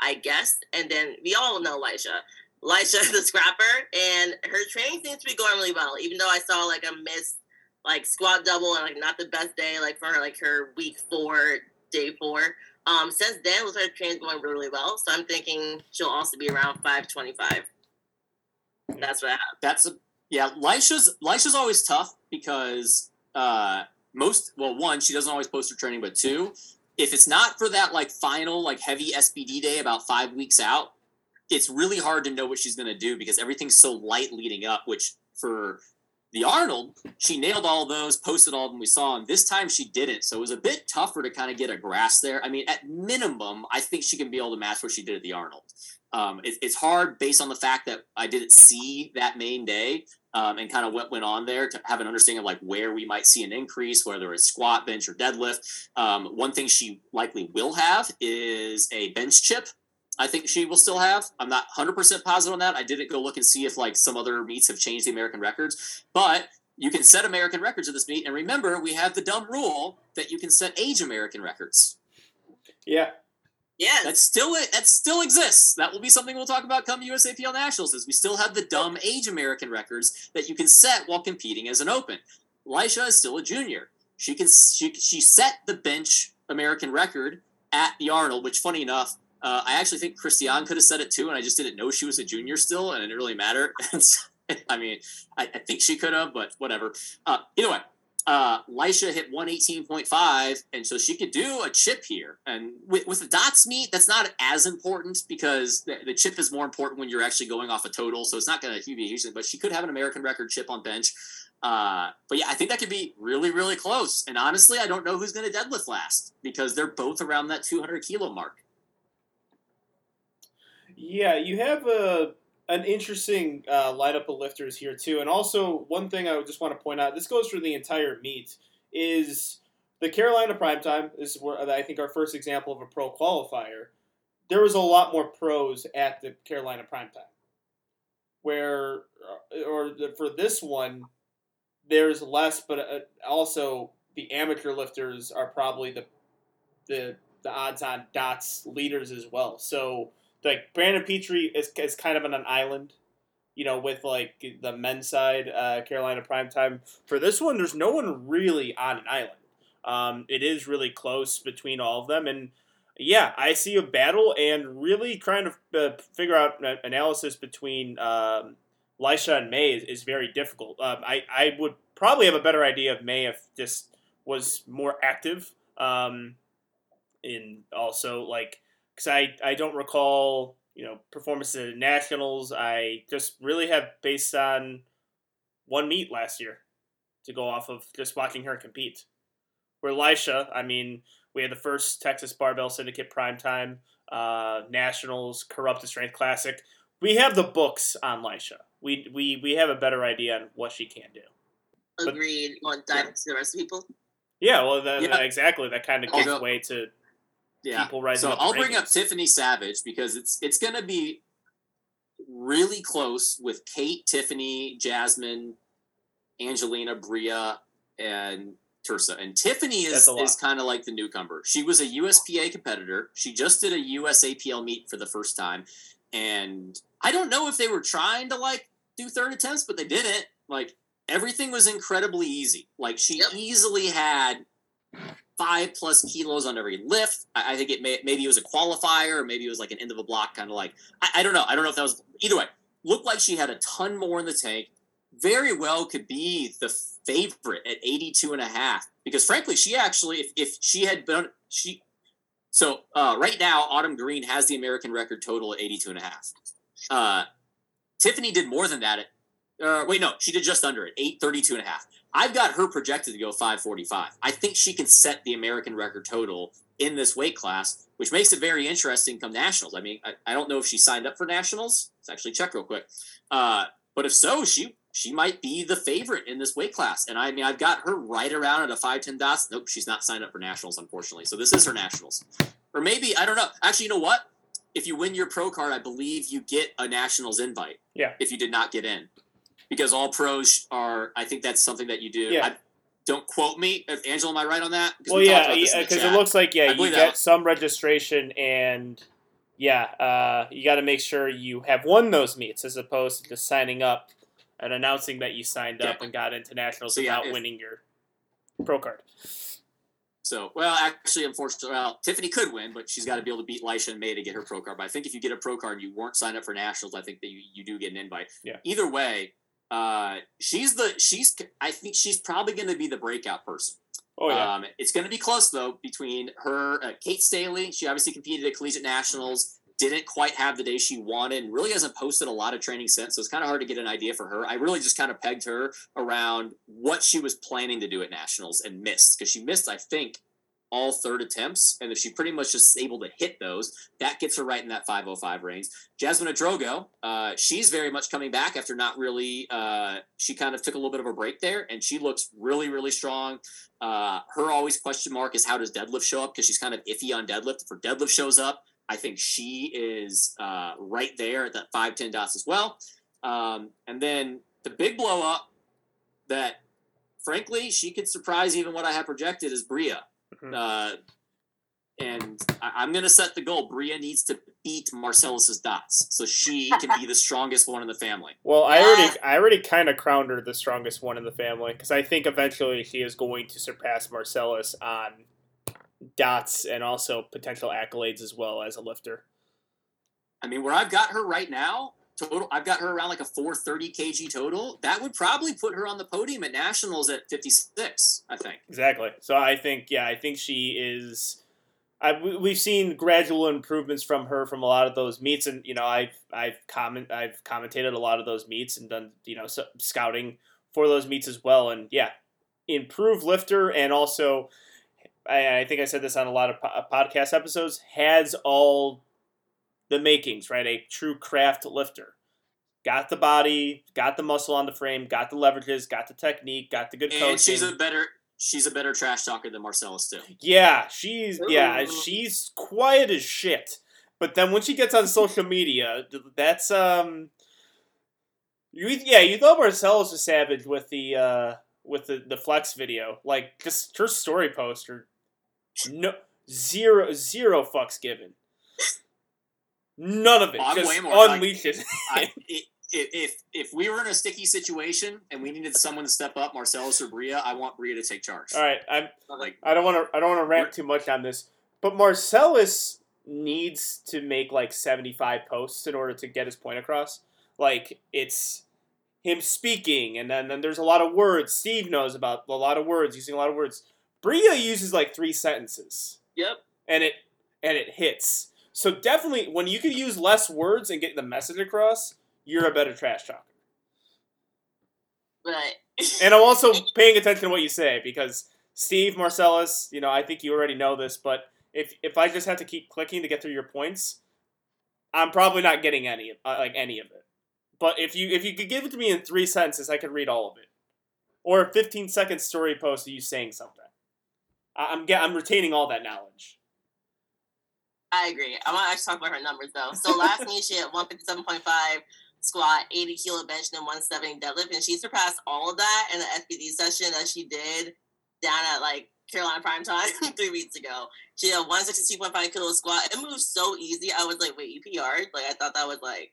I guessed. And then we all know Lisha. Lisha the scrapper and her training seems to be going really well, even though I saw like a miss like squat double and like not the best day, like for her like her week four, day four. Um since then was her training going really, really well. So I'm thinking she'll also be around five twenty five. That's what I have. That's a yeah. Lisha's Lisha's always tough because uh, most well, one she doesn't always post her training, but two, if it's not for that like final like heavy SBD day about five weeks out, it's really hard to know what she's gonna do because everything's so light leading up. Which for the Arnold, she nailed all those, posted all of them we saw, and this time she didn't. So it was a bit tougher to kind of get a grasp there. I mean, at minimum, I think she can be able to match what she did at the Arnold. Um, it, it's hard based on the fact that I didn't see that main day um, and kind of what went on there to have an understanding of like where we might see an increase, whether it's squat, bench, or deadlift. Um, one thing she likely will have is a bench chip I think she will still have. I'm not 100% positive on that. I didn't go look and see if like some other meets have changed the American records, but you can set American records at this meet. And remember, we have the dumb rule that you can set age American records. Yeah. Yes. That still that still exists. That will be something we'll talk about come USAPL Nationals. Is we still have the dumb age American records that you can set while competing as an open. Lisha is still a junior. She can she she set the bench American record at the Arnold, which funny enough, uh, I actually think Christiane could have said it too, and I just didn't know she was a junior still, and it didn't really matter. I mean, I, I, think she could have, but whatever. Uh, either way, uh, Lisha hit 118.5, and so she could do a chip here. And with, with the dots meet, that's not as important because the, the chip is more important when you're actually going off a total, so it's not going to be huge but she could have an American record chip on bench. Uh, but yeah, I think that could be really, really close. And honestly, I don't know who's going to deadlift last because they're both around that 200 kilo mark. Yeah, you have a an interesting uh, lineup of lifters here too, and also one thing I would just want to point out. This goes for the entire meet. Is the Carolina Primetime is where I think our first example of a pro qualifier. There was a lot more pros at the Carolina Primetime, where uh, or for this one, there's less, but uh, also the amateur lifters are probably the the the odds on dots leaders as well. So like Brandon Petrie is, is kind of on an island, you know, with like the men's side, uh, Carolina Prime Time. For this one, there's no one really on an island. Um, it is really close between all of them, and yeah, I see a battle and really trying to uh, figure out analysis between um, and May is, is very difficult. Um, I I would probably have a better idea of May if this was more active. Um, in also like because I, I don't recall you know performances at nationals. I just really have based on one meet last year to go off of just watching her compete. Where Lisha, I mean, we had the first Texas Barbell Syndicate Prime Time, uh, Nationals, Corrupted Strength Classic. We have the books on Lisha. We, we, we have a better idea on what she can do. Agreed. But, want to dive into the rest of people? Yeah, well, then, yeah. exactly. That kind of gives way to yeah. people rising so I'll bring up Tiffany Savage because it's it's going to be really close with Kate, Tiffany, Jasmine, Angelina, Bria, and Tersa. And Tiffany is is kind of like the newcomer. She was a USPA competitor. She just did a USAPL meet for the first time, and I don't know if they were trying to like do third attempts, but they didn't. Like everything was incredibly easy. Like she yep. easily had five plus kilos on every lift. I, I think it may maybe it was a qualifier, or maybe it was like an end of a block kind of like I, I don't know. I don't know if that was either way. Looked like she had a ton more in the tank. Very well could be the favorite at 82 and a half because frankly she actually if, if she had been she so uh, right now autumn green has the american record total at 82 and a half uh, tiffany did more than that at uh, wait no she did just under it 832 and a half I've got her projected to go 545. I think she can set the American record total in this weight class, which makes it very interesting come nationals. I mean, I, I don't know if she signed up for nationals. Let's actually check real quick. Uh, but if so, she she might be the favorite in this weight class. And I mean, I've got her right around at a 5'10 dots. Nope, she's not signed up for nationals, unfortunately. So this is her nationals. Or maybe, I don't know. Actually, you know what? If you win your pro card, I believe you get a nationals invite. Yeah. If you did not get in because all pros are. I think that's something that you do. Yeah. I, don't quote me, Angela. Am I right on that? Well, we yeah, because it looks like yeah, you get some registration and yeah, uh, you got to make sure you have won those meets as opposed to just signing up and announcing that you signed yeah. up and got into nationals so, without yeah, if, winning your pro card. So, well, actually, unfortunately, well, Tiffany could win, but she's got to be able to beat Lisha and May to get her pro card. But I think if you get a pro card and you weren't signed up for nationals, I think that you, you do get an invite. Yeah. Either way, uh, she's the she's I think she's probably going to be the breakout person. Oh yeah. Um, it's going to be close though between her, uh, Kate Staley. She obviously competed at collegiate nationals. Didn't quite have the day she wanted, and really hasn't posted a lot of training since. So it's kind of hard to get an idea for her. I really just kind of pegged her around what she was planning to do at nationals and missed because she missed, I think, all third attempts, and if she pretty much just able to hit those, that gets her right in that 505 range. Jasmine Adrogo, uh, she's very much coming back after not really. Uh, she kind of took a little bit of a break there, and she looks really, really strong. Uh, her always question mark is how does deadlift show up because she's kind of iffy on deadlift. If her deadlift shows up, I think she is uh, right there at that five ten dots as well. Um, and then the big blow up that, frankly, she could surprise even what I had projected is Bria. Mhm. Uh, and I, I'm going to set the goal. Bria needs to beat Marcellus's dots so she can be the strongest one in the family. Well, I already I already kind of crowned her the strongest one in the family because I think eventually she is going to surpass Marcellus on dots and also potential accolades as well as a lifter. I mean, where I've got her right now, total, I've got her around like a 430 kg total. That would probably put her on the podium at nationals at 56. I think. Exactly. So I think yeah, I think she is. I, we- we've seen gradual improvements from her from a lot of those meets, and you know I've I've comment I've commentated a lot of those meets and done you know scouting for those meets as well, and yeah, improved lifter and also I, think I said this on a lot of po- uh, podcast episodes has all the makings right a true craft lifter. Got the body, got the muscle on the frame, got the leverages, got the technique, got the good coaching. And she's a better she's a better trash talker than Marcellus too. Yeah, she's yeah, she's quiet as shit. But then when she gets on social media, that's um you yeah, you thought Marcellus was savage with the uh with the, the flex video. Like just her story post or no zero zero fucks given. None of it. I'm just way more like- unleash it. I, if if we were in a sticky situation and we needed someone to step up, Marcellus or Bria, I want Bria to take charge. All right, I'm Like I don't want to. I don't want to rant too much on this, but Marcellus needs to make like seventy-five posts in order to get his point across. Like it's him speaking, and then then there's a lot of words. Steve knows about a lot of words, using a lot of words. Bria uses like three sentences, Yep. and it and it hits. So definitely, when you can use less words and get the message across, you're a better trash talker. Right. And I'm also paying attention to what you say because Steve Marcellus, you know, I think you already know this, but if if I just have to keep clicking to get through your points, I'm probably not getting any of uh, like any of it. But if you if you could give it to me in three sentences, I could read all of it, or a 15 second story post of you saying something. I- I'm get, I'm retaining all that knowledge. I agree. I want to actually talk about her numbers though. So last meet she had 157.5 squat, 80 kilo bench, and then 170 deadlift, and she surpassed all of that in the SBD session that she did down at like Carolina Prime Time three weeks ago. She had 162.5 kilo squat. It moved so easy. I was like, wait, you PR'd? Like I thought that was like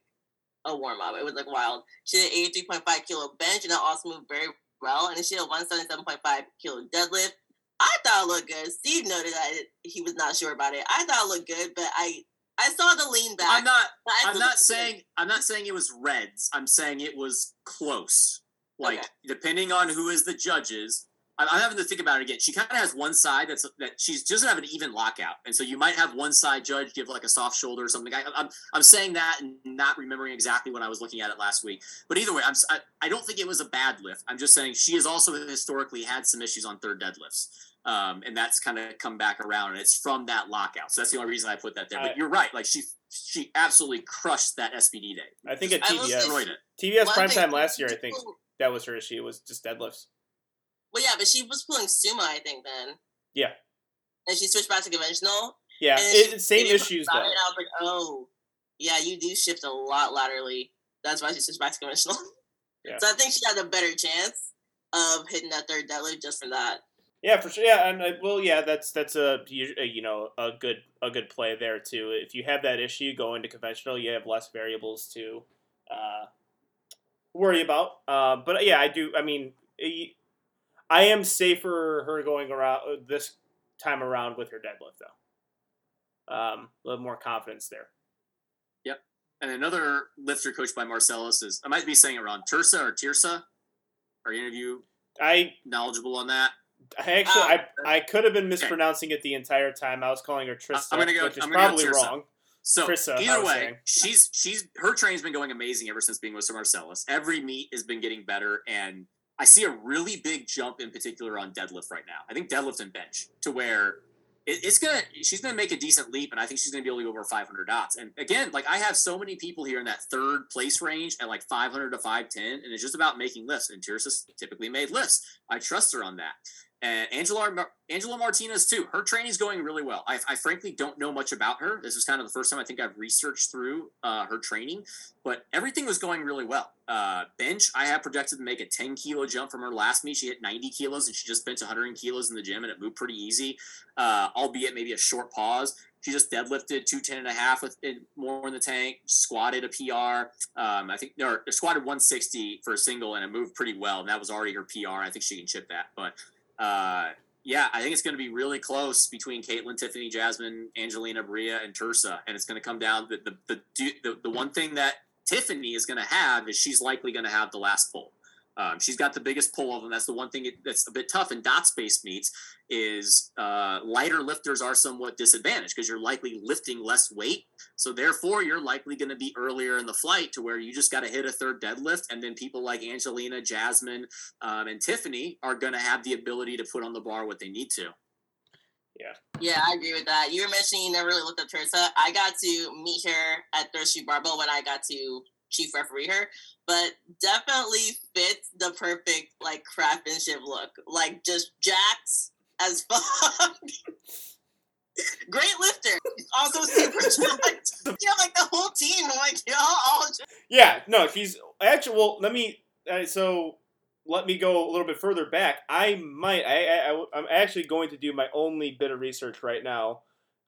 a warm up. It was like wild. She did 83.5 kilo bench, and that also moved very well. And then she had 177.5 kilo deadlift. I thought it looked good. Steve noted that it, he was not sure about it. I thought it looked good, but I I saw the lean back. I'm not I'm not saying I'm not saying it was Reds. I'm saying it was close. Like Okay. depending on who is the judges, I'm, I'm having to think about it again. She kind of has one side that's that she doesn't have an even lockout, and so you might have one side judge give like a soft shoulder or something. I, I'm I'm saying that and not remembering exactly when I was looking at it last week. But either way, I'm I, I don't think it was a bad lift. I'm just saying she has also historically had some issues on third deadlifts. Um, and that's kind of come back around, and it's from that lockout. So that's the only reason I put that there. I- But you're right; like she she absolutely crushed that SBD day. I think at I will say- TBS, Destroyed it. TBS One prime time last year, I think that was her issue. It was just deadlifts. Well, yeah, but she was pulling sumo, I think, then. Yeah. And she switched back to conventional. Yeah, it, she same issues though. And I was like, oh, yeah, you do shift a lot laterally. That's why she switched back to conventional. Yeah. So I think she had a better chance of hitting that third deadlift just for that. Yeah, for sure. Yeah, and uh, well, yeah, that's that's a you a, you know a good a good play there too. If you have that issue going to conventional, you have less variables to uh, worry about. Uh, but yeah, I do. I mean, I- I am safer her going around uh, this time around with her deadlift though. Um, a little more confidence there. Yep. And another lifter coached by Marcellus is I might be saying it wrong. Tursa or Tirsa? Are any of you I knowledgeable on that? I actually Ah. I I could have been mispronouncing it the entire time. I was calling her Trista, I'm gonna go- which is I'm gonna go probably wrong. So Trissa, either way, she's she's her train's been going amazing ever since being with Sir Marcellus. Every meet has been getting better, and I see a really big jump in particular on deadlift right now. I think deadlift and bench to where it, it's gonna she's gonna make a decent leap, and I think she's gonna be able to go over 500 dots. And again, like I have so many people here in that third place range at like 500 to 510, and it's just about making lifts. And Tirsa's typically made lifts. I trust her on that. And Angela Angela Martinez too. Her training's going really well. I, I frankly don't know much about her. This is kind of the first time I think I've researched through uh, her training, but everything was going really well. Uh, bench, I have projected to make a 10 kilo jump from her last meet. She hit 90 kilos and she just benched 100 kilos in the gym and it moved pretty easy, uh, albeit maybe a short pause. She just deadlifted 210 and a half with more in the tank, squatted a PR. Um, I think, or squatted 160 for a single and it moved pretty well. And that was already her PR. I think she can chip that. But uh, yeah, I think it's going to be really close between Caitlin, Tiffany, Jasmine, Angelina, Bria, and Tersa. And it's going to come down the, the, the, the, the one thing that Tiffany is going to have is she's likely going to have the last pull. Um, she's got the biggest pull of them. That's the one thing that's a bit tough in dot space meets is uh, lighter lifters are somewhat disadvantaged because you're likely lifting less weight. So therefore, you're likely going to be earlier in the flight to where you just got to hit a third deadlift, and then people like Angelina, Jasmine, um, and Tiffany are going to have the ability to put on the bar what they need to. Yeah, Yeah, I agree with that. You were mentioning you never really looked up Teresa. I got to meet her at Thirsty Barbell when I got to chief referee her, but definitely fits the perfect like craftsmanship look. Like just jacked as fuck. Great lifter. Also super jacked. You know, like the whole team. Like y'all all just Yeah, no, he's actually. Well, let me. Uh, so let me go a little bit further back. I might. I, I, I am actually going to do my only bit of research right now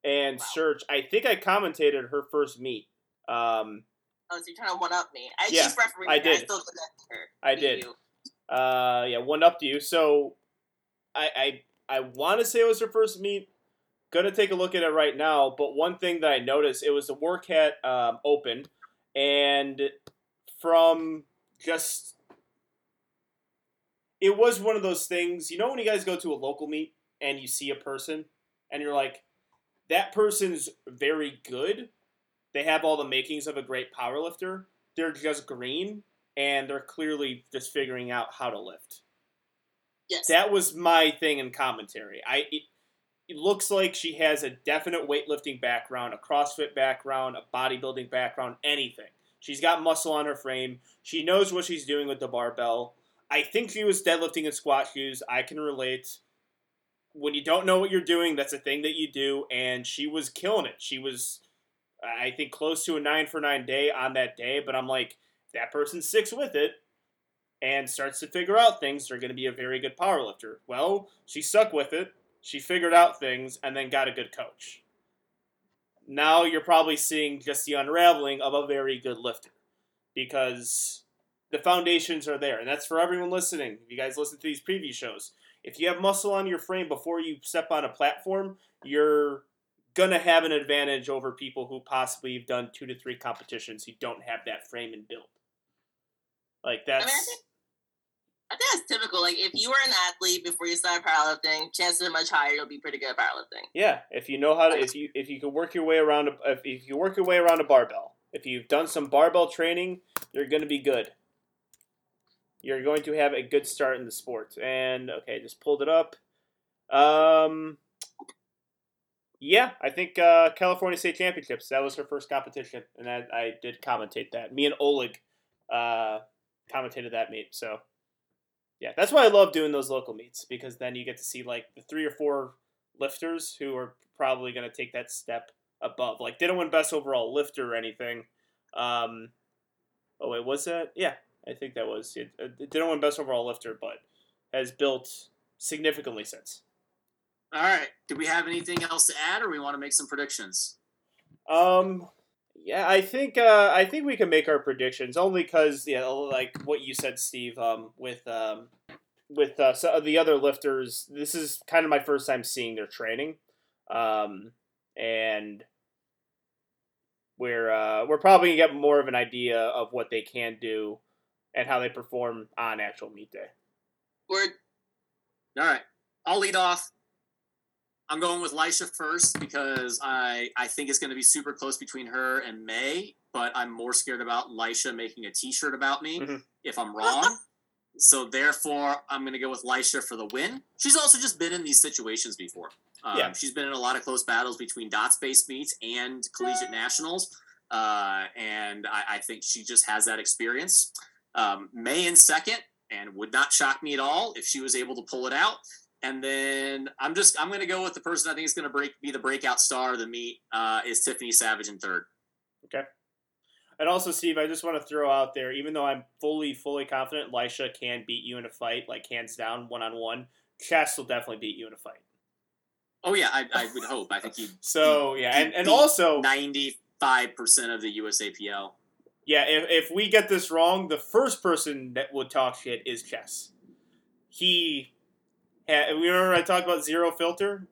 and Wow. search. I think I commentated her first meet. Um, Oh, so you're trying to one up me. I Yeah, chief referee. I did. I still look at her. I did. Uh, yeah, one up to you. So, I I I want to say it was her first meet. Gonna take a look at it right now. But one thing that I noticed, it was the Workat um, Open, and from just it was one of those things. You know when you guys go to a local meet and you see a person and you're like, that person's very good. They have all the makings of a great power lifter. They're just green and they're clearly just figuring out how to lift. Yes. That was my thing in commentary. I it, it looks like she has a definite weightlifting background, a CrossFit background, a bodybuilding background, anything. She's got muscle on her frame. She knows what she's doing with the barbell. I think she was deadlifting in squat shoes. I can relate. When you don't know what you're doing, that's a thing that you do, and she was killing it. She was, I think, close to a nine for nine day on that day. But I'm like, that person sticks with it and starts to figure out things, they're going to be a very good power lifter. Well, she stuck with it. She figured out things and then got a good coach. Now you're probably seeing just the unraveling of a very good lifter because the foundations are there. And that's for everyone listening. If you guys listen to these preview shows, if you have muscle on your frame before you step on a platform, you're to have an advantage over people who possibly have done two to three competitions who don't have that frame and build. Like I mean, I that's think, I think that's typical. Like, if you were an athlete before you started powerlifting, chances are much higher you'll be pretty good at powerlifting. Yeah, if you know how to, if you if you can work your way around, a, if if you work your way around a barbell, if you've done some barbell training, you're going to be good. You're going to have a good start in the sport. And okay, just pulled it up. Um, yeah, I think uh, California State Championships. That was her first competition, and I, I did commentate that. Me and Oleg uh, commentated that meet. So yeah, that's why I love doing those local meets because then you get to see like the three or four lifters who are probably going to take that step above. Like don't win best overall lifter or anything. Um, oh wait, was that? Yeah, I think that was. It, it didn't win best overall lifter, but has built significantly since. All right. Do we have anything else to add, or we want to make some predictions? Um, yeah, I think uh, I think we can make our predictions only because yeah, like what you said, Steve. Um, with um, with uh, so the other lifters, this is kind of my first time seeing their training, um, and we're uh, we're probably gonna get more of an idea of what they can do and how they perform on actual meet day. Word. All right. I'll lead off. I'm going with Lisha first because I, I think it's going to be super close between her and May, but I'm more scared about Lisha making a t shirt about me Mhm. if I'm wrong. so therefore, I'm going to go with Lisha for the win. She's also just been in these situations before. Um, Yeah. She's been in a lot of close battles between dot space meets and collegiate nationals. Uh, and I, I think she just has that experience. Um, May in second, and would not shock me at all if she was able to pull it out. And then I'm just I'm gonna go with the person I think is gonna break be the breakout star of the meet uh, is Tiffany Savage in third. Okay. And also, Steve, I just want to throw out there, even though I'm fully, fully confident Lisha can beat you in a fight, like hands down, one on one, Chess will definitely beat you in a fight. Oh yeah, I, I would hope. I think he So yeah, and, and also ninety five percent of the USAPL. yeah, if, if we get this wrong, the first person that would talk shit is Chess. He, had, remember I talked about zero filter.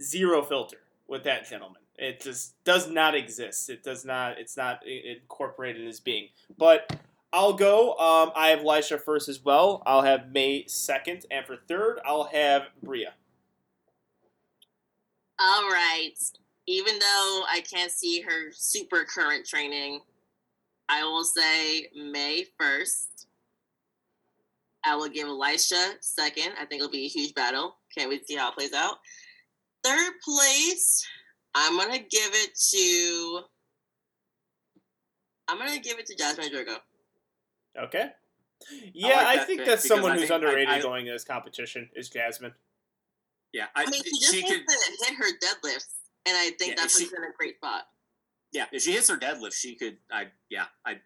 Zero filter with that gentleman. It just does not exist. It does not. It's not incorporated in his being. But I'll go. Um, I have Lisha first as well. I'll have May second, and for third, I'll have Bria. All right. Even though I can't see her super current training, I will say May 1st. I will give Elisha second. I think it'll be a huge battle. Can't wait to see how it plays out. Third place, I'm gonna give it to I'm gonna give it to Jasmine Drago. Okay. Yeah, I, like that think that's someone who's think I- underrated I- going in this competition is Jasmine. Yeah, I, I mean, she just she needs could. to hit her deadlifts, and I think Yeah, that if she- in a great spot. Yeah, if she hits her deadlift, she could. I yeah, I.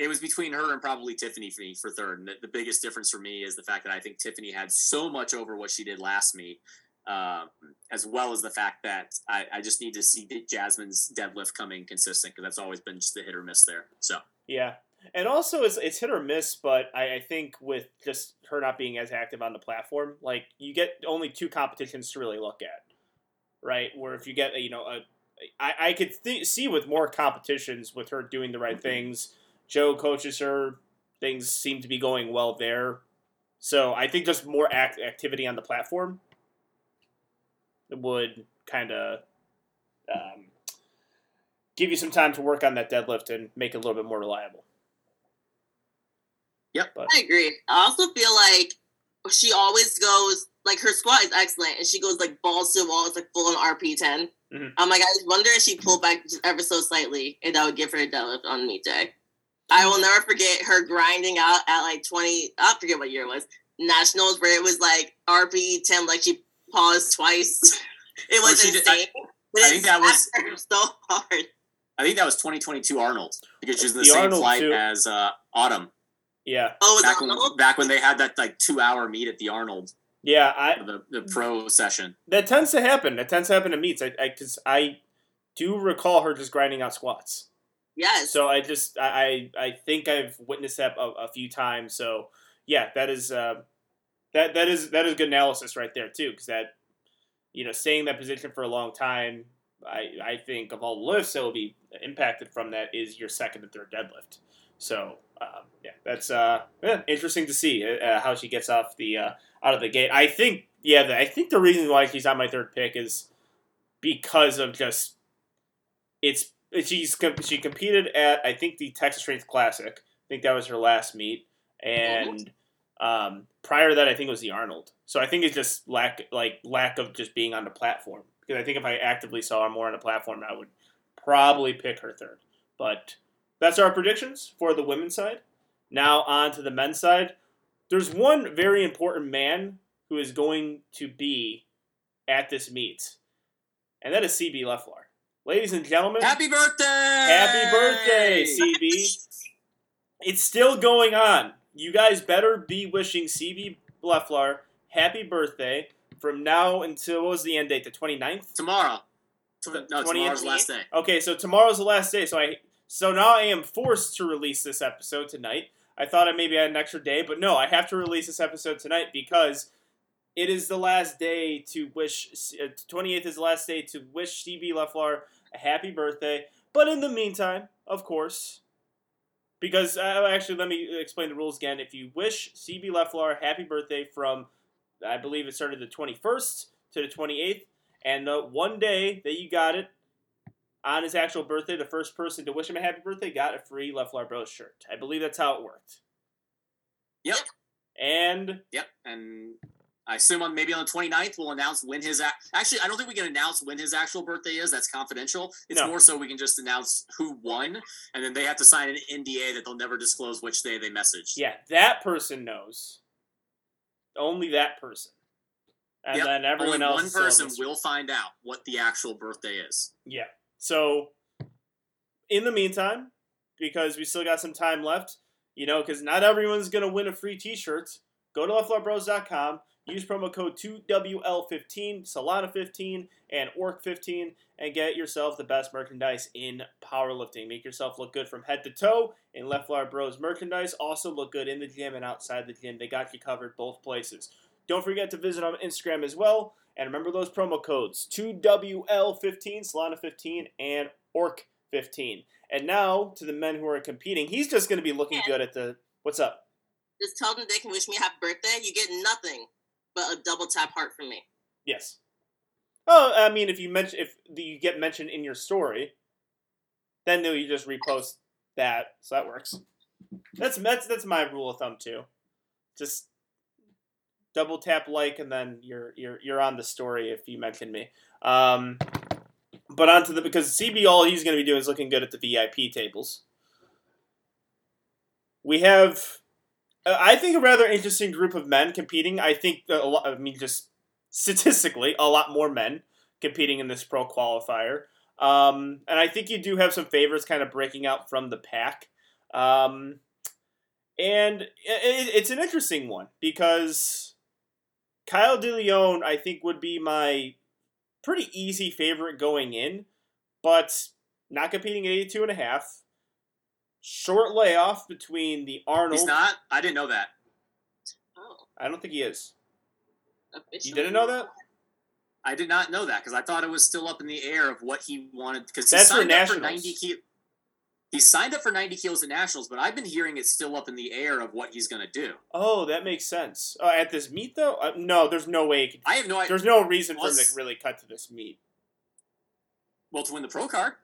It was between her and probably Tiffany for me for third. And the, the biggest difference for me is the fact that I think Tiffany had so much over what she did last meet, um, as well as the fact that I, I just need to see Jasmine's deadlift coming consistent because that's always been just the hit or miss there. So Yeah. And also, it's, it's hit or miss, but I, I think with just her not being as active on the platform, like you get only two competitions to really look at, right? Where if you get you know a, I, I could th- see with more competitions with her doing the right things. Joe coaches her; things seem to be going well there. So I think just more act- activity on the platform would kind of um, give you some time to work on that deadlift and make it a little bit more reliable. Yep. I agree. I also feel like she always goes like her squat is excellent, and she goes like balls to the wall. It's like full on RP 10 Mhm. I'm like, I just wonder if she pulled back just ever so slightly, and that would give her a deadlift on meet day. I will never forget her grinding out at like 20. I forget what year it was. Nationals where it was like RP 10, like she paused twice. it was she did- I- insane. I think that was- so hard. I think that was 2022 Arnold because she was in the, The same Arnold, flight too. as uh, Autumn Yeah, Oh, was back that when back when they had that like two hour meet at the Arnold yeah. I the the pro session. that tends to happen. That tends to happen to meets. I because I, do recall her just grinding out squats. Yes. So I just I I think I've witnessed that a, a few times. So yeah, that is uh, that that is that is good analysis right there too. Because that you know staying in that position for a long time. I, I think of all the lifts that will be impacted from that is your second and third deadlift. So um, yeah, that's uh, yeah, interesting to see uh, how she gets off the uh, out of the gate. I think yeah, the, I think the reason why she's on my third pick is because of just it's she's she competed at I think the Texas Strength Classic. I think that was her last meet, and um, prior to that, I think it was the Arnold. So I think it's just lack like lack of just being on the platform. Because I think if I actively saw her more on the platform, I would probably pick her third. But that's our predictions for the women's side. Now on to the men's side. There's one very important man who is going to be at this meet, and that is CB Leffler. Ladies and gentlemen, Happy birthday! Happy birthday, CB. It's still going on. You guys better be wishing CB Leffler happy birthday from now until what was the end date? The 29th? Tomorrow. No, 20th? tomorrow's the last day. Okay, so tomorrow's the last day. So I so now I am forced to release this episode tonight. I thought I maybe had an extra day, but no, I have to release this episode tonight because it is the last day to wish. uh, Twenty eighth is the last day to wish CB Leffler a happy birthday. But in the meantime, of course, because uh, actually, let me explain the rules again. If you wish CB Leffler a happy birthday from, I believe it started the twenty first to the twenty eighth, and the one day that you got it on his actual birthday, the first person to wish him a happy birthday got a free Leffler Bros shirt. I believe that's how it worked. Yep. And Yep. And I assume on maybe on the 29th we'll announce when his ac- actually I don't think we can announce when his actual birthday is. That's confidential. It's No. more so we can just announce who won, and then they have to sign an NDA that they'll never disclose which day they messaged. yeah, that person knows. only that person, and Yep, then everyone Only else. one a person will find out what the actual birthday is. Yeah. So, in the meantime, because we still got some time left, you know, because not everyone's going to win a free t shirt, go to lefflerbros.com, use promo code 2WL15, Solana15, and Orc15, and get yourself the best merchandise in powerlifting. Make yourself look good from head to toe in Leffler Bros merchandise. Also, look good in the gym and outside the gym. They got you covered both places. Don't forget to visit on Instagram as well. And remember those promo codes 2WL15, Solana15, and Orc15. And now to the men who are competing, he's just going to be looking good at the. What's up? Just tell them they can wish me a happy birthday. You get nothing but a double tap heart from me. Yes. Oh, I mean, if you mention if you get mentioned in your story, then you just repost that, so that works. That's that's that's my rule of thumb too. Just double tap like, and then you're you're you're on the story if you mention me. Um, but onto the because CB all he's going to be doing is looking good at the VIP tables. We have, I think, a rather interesting group of men competing. I think a lot. I mean, just statistically, a lot more men competing in this pro qualifier. Um, and I think you do have some favorites kind of breaking out from the pack. Um, and it, it's an interesting one because Kyle DeLeon, I think, would be my pretty easy favorite going in, but not competing at 82 and a half. Short layoff between the Arnold. He's not. I didn't know that. Oh, I don't think he is. officially? You didn't know that? I did not know that because I thought it was still up in the air of what he wanted. Because he That's for signed up for ninety kilos. He signed up for ninety kilos at nationals, but I've been hearing it's still up in the air of what he's going to do. Oh, that makes sense. Uh, at this meet, though, uh, no, there's no way. He could, I have no idea. there's no reason for him to really cut to this meet. Well, to win the pro card,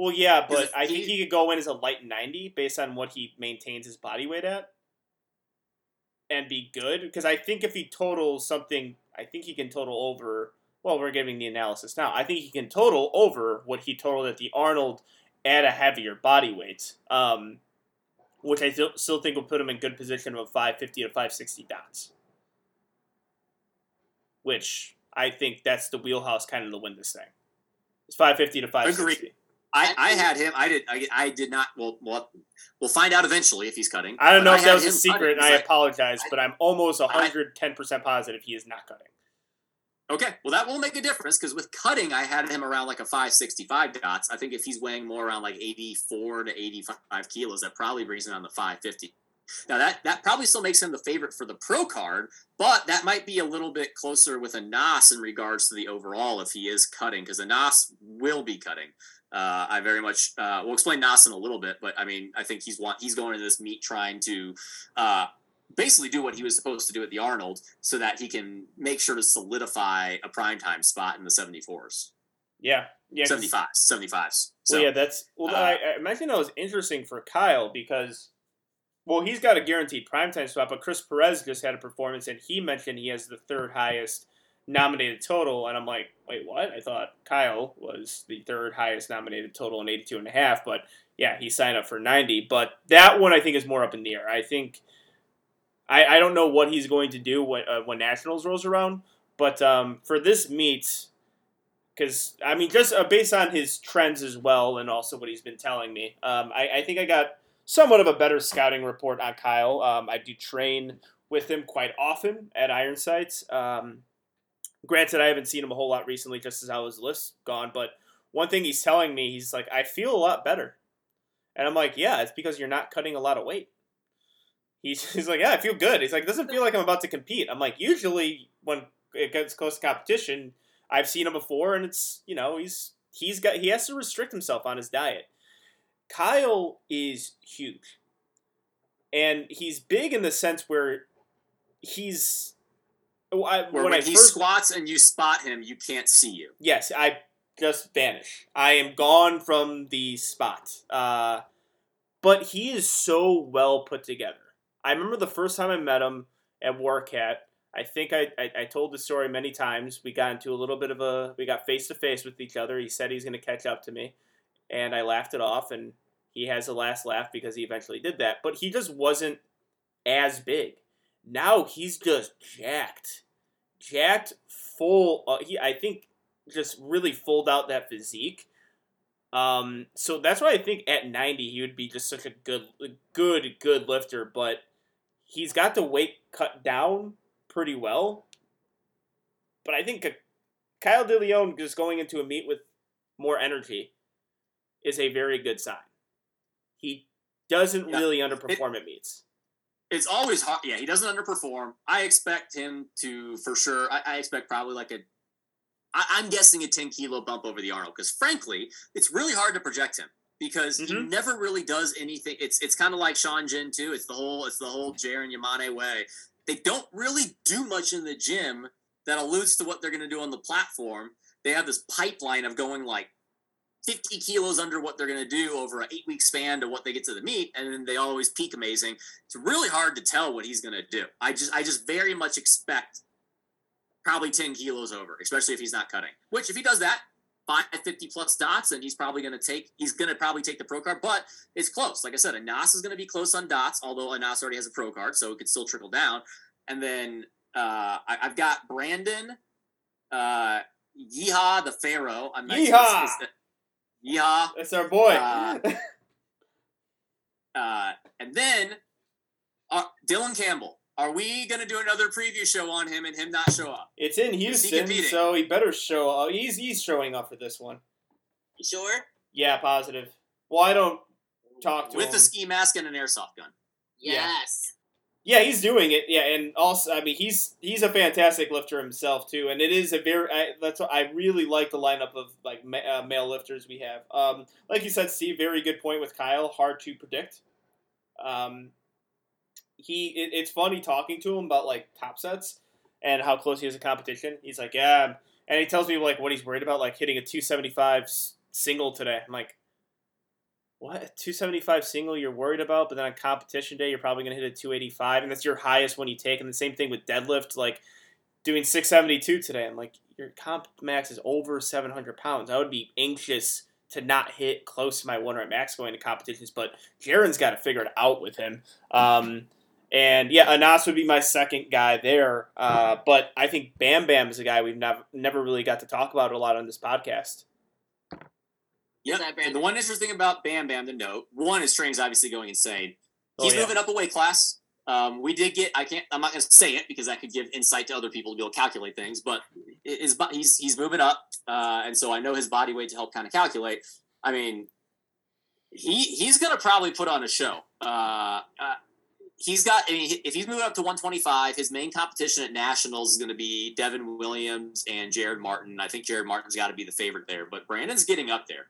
Well, yeah, but I think he- could go in as a light 90 based on what he maintains his body weight at and be good. Because I think if he totals something, I think he can total over. Well, we're giving the analysis now. I think he can total over what he totaled at the Arnold at a heavier body weight, um, which I still, still think will put him in good position of 550 to 560 dots. Which I think that's the wheelhouse kind of to win this thing. It's 550 to 560. I, I had him. I did. I, I did not. Well, well, we'll find out eventually if he's cutting. I don't but know if that was a secret, and I like, apologize, but I'm almost I- 110% positive he is not cutting. Okay, well that will make a difference because with cutting, I had him around like a 565 dots. I think if he's weighing more around like 84 to 85 kilos, that probably brings him down to 550. Now that that probably still makes him the favorite for the pro card, but that might be a little bit closer with a Nas in regards to the overall if he is cutting because a Nas will be cutting. Uh, I very much uh, we'll explain Nas in a little bit, but I mean I think he's want he's going into this meet trying to uh, basically do what he was supposed to do at the Arnold so that he can make sure to solidify a primetime spot in the 74s. Yeah. yeah, 75s, 75s. So, well, yeah, that's. Well, uh, I, I imagine that was interesting for Kyle because, well, he's got a guaranteed primetime spot, but Chris Perez just had a performance, and he mentioned he has the third highest nominated total, and I'm like, wait, what? I thought Kyle was the third highest nominated total in 82 and a half, but yeah, he signed up for 90. But that one I think is more up in the air. I think. I, I don't know what he's going to do when, uh, when Nationals rolls around, but um, for this meet, because I mean, just uh, based on his trends as well, and also what he's been telling me, um, I, I think I got somewhat of a better scouting report on Kyle. Um, I do train with him quite often at Iron Sights. Um, granted, I haven't seen him a whole lot recently, just as how his list's gone. But one thing he's telling me, he's like, I feel a lot better, and I'm like, yeah, it's because you're not cutting a lot of weight. He's, he's like, yeah, I feel good. He's like, doesn't feel like I'm about to compete. I'm like, usually when it gets close to competition, I've seen him before, and it's you know he's he's got he has to restrict himself on his diet. Kyle is huge, and he's big in the sense where he's. I, when when I he first squats and you spot him, you can't see you. Yes, I just vanish. I am gone from the spot. Uh, but he is so well put together. I remember the first time I met him at Warcat. I think I, I, I told the story many times. We got into a little bit of a we got face to face with each other. He said he's going to catch up to me, and I laughed it off. And he has the last laugh because he eventually did that. But he just wasn't as big. Now he's just jacked, jacked, full. Uh, he, I think, just really fulled out that physique. Um, so that's why I think at 90 he would be just such a good, good, good lifter. But he's got the weight cut down pretty well. But I think Kyle DeLeon just going into a meet with more energy is a very good sign. He doesn't Yeah. really underperform at meets. It's always hard. Yeah, he doesn't underperform. I expect him to, for sure. I, I expect probably like a, I, I'm guessing a 10 kilo bump over the Arnold because frankly, it's really hard to project him because he Mhm. never really does anything. It's it's kind of like Sean Jin too. It's the whole it's the whole Jaron Yamane way. They don't really do much in the gym that alludes to what they're going to do on the platform. They have this pipeline of going like 50 kilos under what they're going to do over an eight week span to what they get to the meet, and then they always peak amazing. It's really hard to tell what he's going to do. I just I just very much expect probably 10 kilos over, especially if he's not cutting. Which if he does that, 550 plus dots, and he's probably going to take he's going to probably take the pro card, but it's close. Like I said, Anas is going to be close on dots, although Anas already has a pro card, so it could still trickle down. And then uh, I, I've got Brandon, uh, Yeehaw the Pharaoh. I'm not sure Yeehaw! It's- it's- That's our boy. Uh, Uh, and then uh, Dylan Campbell. Are we going to do another preview show on him and him not show up? it's in Houston, competing? so he better show up. He's he's showing up for this one. You sure? Yeah, positive. Well, I don't talk to him. With him. a ski mask and an airsoft gun. Yes. Yeah, he's doing it. Yeah, and also, I mean, he's he's a fantastic lifter himself too, and it is a very. I, that's what I really like the lineup of like ma- uh, male lifters we have. Um, like you said, Steve, very good point with Kyle. Hard to predict. Um, he, it, it's funny talking to him about like top sets and how close he is to competition. He's like, yeah, and he tells me like what he's worried about, like hitting a two seventy five single today. I'm like. What two seventy five single you're worried about, but then on competition day you're probably gonna hit a two eighty five, and that's your highest one you take. And the same thing with deadlift, like doing six seventy two today. I'm like your comp max is over seven hundred pounds. I would be anxious to not hit close to my one rep max going to competitions, but Jaron's got to figure it out with him. Um, and yeah, Anas would be my second guy there. Uh, but I think Bam Bam is a guy we've never never really got to talk about a lot on this podcast. Yep. that, And the one interesting thing about Bam Bam to note, one, his training's obviously going insane. Oh, He's yeah. moving up a weight class. Um, we did get. I can't. I'm not going to say it because that could give insight to other people to be able to calculate things. But his, bo- he's he's moving up, uh, and so I know his body weight to help kind of calculate. I mean, he he's going to probably put on a show. Uh, uh, he's got. I mean, if he's moving up to 125, his main competition at nationals is going to be Devin Williams and Jared Martin. I think Jared Martin's got to be the favorite there, but Brandon's getting up there.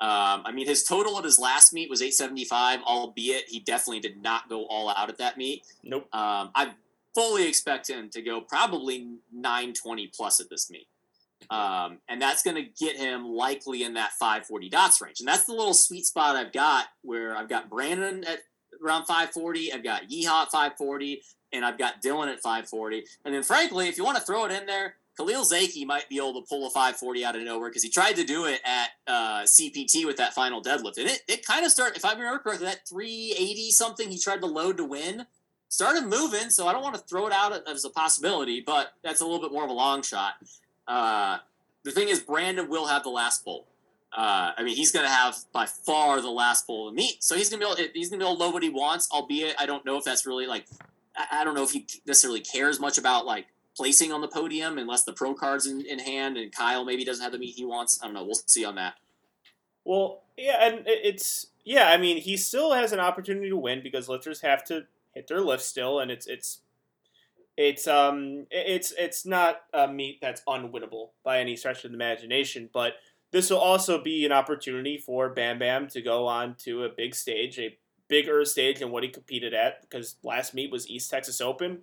Um, I mean, his total at his last meet was 875, albeit he definitely did not go all out at that meet. Nope. Um, I fully expect him to go probably 920 plus at this meet. Um, and that's going to get him likely in that 540 dots range. And that's the little sweet spot I've got where I've got Brandon at around 540, I've got Yeehaw at 540, and I've got Dylan at 540. And then, frankly, if you want to throw it in there, Khalil Zaki might be able to pull a 540 out of nowhere because he tried to do it at uh, CPT with that final deadlift. And it, it kind of started, if I remember correctly, that 380 something he tried to load to win started moving. So I don't want to throw it out as a possibility, but that's a little bit more of a long shot. Uh, the thing is, Brandon will have the last pull. Uh, I mean, he's going to have by far the last pull of the meet, so he's going to be able. He's going to be able to load what he wants. Albeit, I don't know if that's really like. I don't know if he necessarily cares much about like placing on the podium unless the pro cards in, in hand, and Kyle maybe doesn't have the meet he wants. I don't know. We'll see on that. Well, yeah, and it's yeah. I mean, he still has an opportunity to win because lifters have to hit their lift still, and it's it's it's um it's it's not a meet that's unwinnable by any stretch of the imagination. But this will also be an opportunity for Bam Bam to go on to a big stage, a bigger stage than what he competed at. Because last meet was East Texas Open.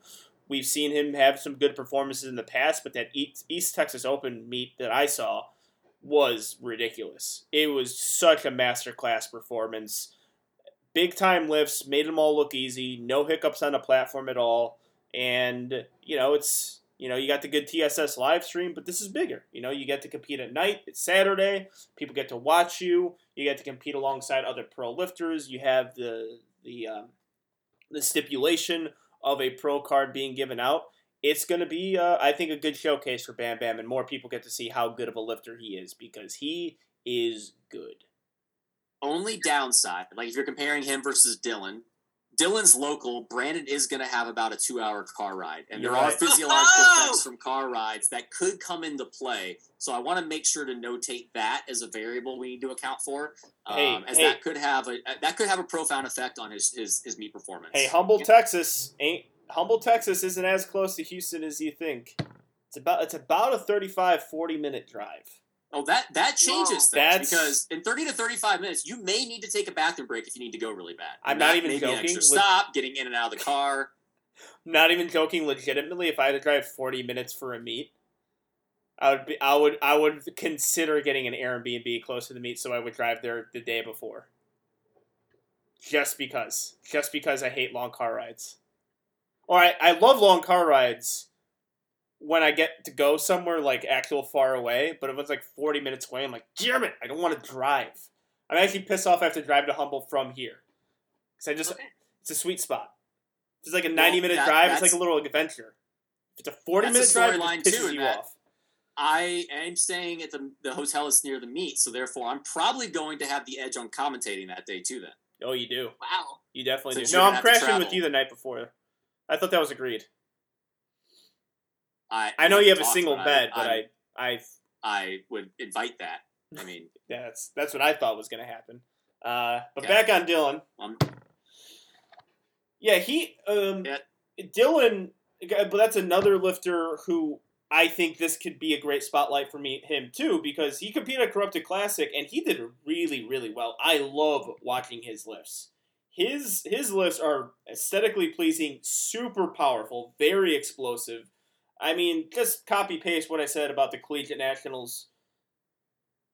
We've seen him have some good performances in the past, but that East Texas Open meet that I saw was ridiculous. It was such a masterclass performance. Big time lifts, made them all look easy, no hiccups on the platform at all. And, you know, it's you know, you got the good TSS live stream, but this is bigger. You know, you get to compete at night, it's Saturday, people get to watch you, you get to compete alongside other pro lifters, you have the the um, the stipulation of a pro card being given out, it's going to be, uh, I think, a good showcase for Bam Bam, and more people get to see how good of a lifter he is because he is good. Only downside, like if you're comparing him versus Dylan, Dylan's local. Brandon is going to have about a two-hour car ride, and You're there are physiological Oh! effects from car rides that could come into play. So I want to make sure to notate that as a variable we need to account for, um, Hey, as hey. that could have a that could have a profound effect on his his, his meet performance. Hey, Humble, Texas ain't Humble, Texas isn't as close to Houston as you think. It's about it's about a 35 40 minute drive. Oh, that that changes Wow. things That's- because in thirty to thirty-five minutes, you may need to take a bathroom break if you need to go really bad. I'm And not even may be an joking. extra stop, getting in and out of the car. Not even joking legitimately if I had to drive 40 minutes for a meet, I would be I would I would consider getting an Airbnb close to the meet so I would drive there the day before. Just because. Just because I hate long car rides. Or I, I love long car rides when I get to go somewhere like actual far away, but if it's like 40 minutes away, I'm like, damn it, I don't want to drive. I'm actually pissed off I have to drive to Humble from here. Because I just Okay. it's a sweet spot. It's like a 90 Well, minute that- drive, it's like a little adventure. If it's a 40 That's a minute drive, it just too, pisses you that- off. I am staying at the the hotel that's near the meet, so therefore I'm probably going to have the edge on commentating that day too. Then Oh, you do. Wow. You definitely Since do. No, I'm crashing with you the night before. I thought that was agreed. I I know you have a single bed, I, but I, I, I would invite that. I mean, that's that's what I thought was going to happen. Uh, but Yeah. back on Dylan. um, Yeah, he, um, Yeah. Dylan, but that's another lifter who I think this could be a great spotlight for me, him too, because he competed at Corrupted Classic and he did really, really well. I love watching his lifts. His his lifts are aesthetically pleasing, super powerful, very explosive. I mean, just copy paste what I said about the Collegiate Nationals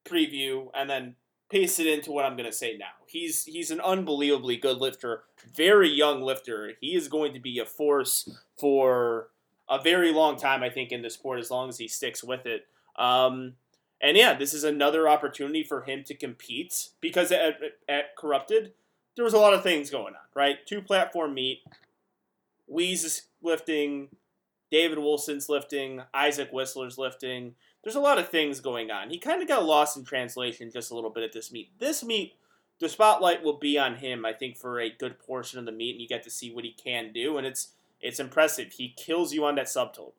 preview and then paste it into what I'm going to say now. He's he's an unbelievably good lifter, very young lifter. He is going to be a force for a very long time, I think, in the sport as long as he sticks with it. Um, and yeah, this is another opportunity for him to compete because at, at Corrupted, there was a lot of things going on, right? Two platform meet, Weeze is lifting, David Wilson's lifting, Isaac Whistler's lifting. There's a lot of things going on. He kind of got lost in translation just a little bit at this meet. This meet, the spotlight will be on him, I think, for a good portion of the meet, and you get to see what he can do, and it's it's impressive. He kills you on that subtotal.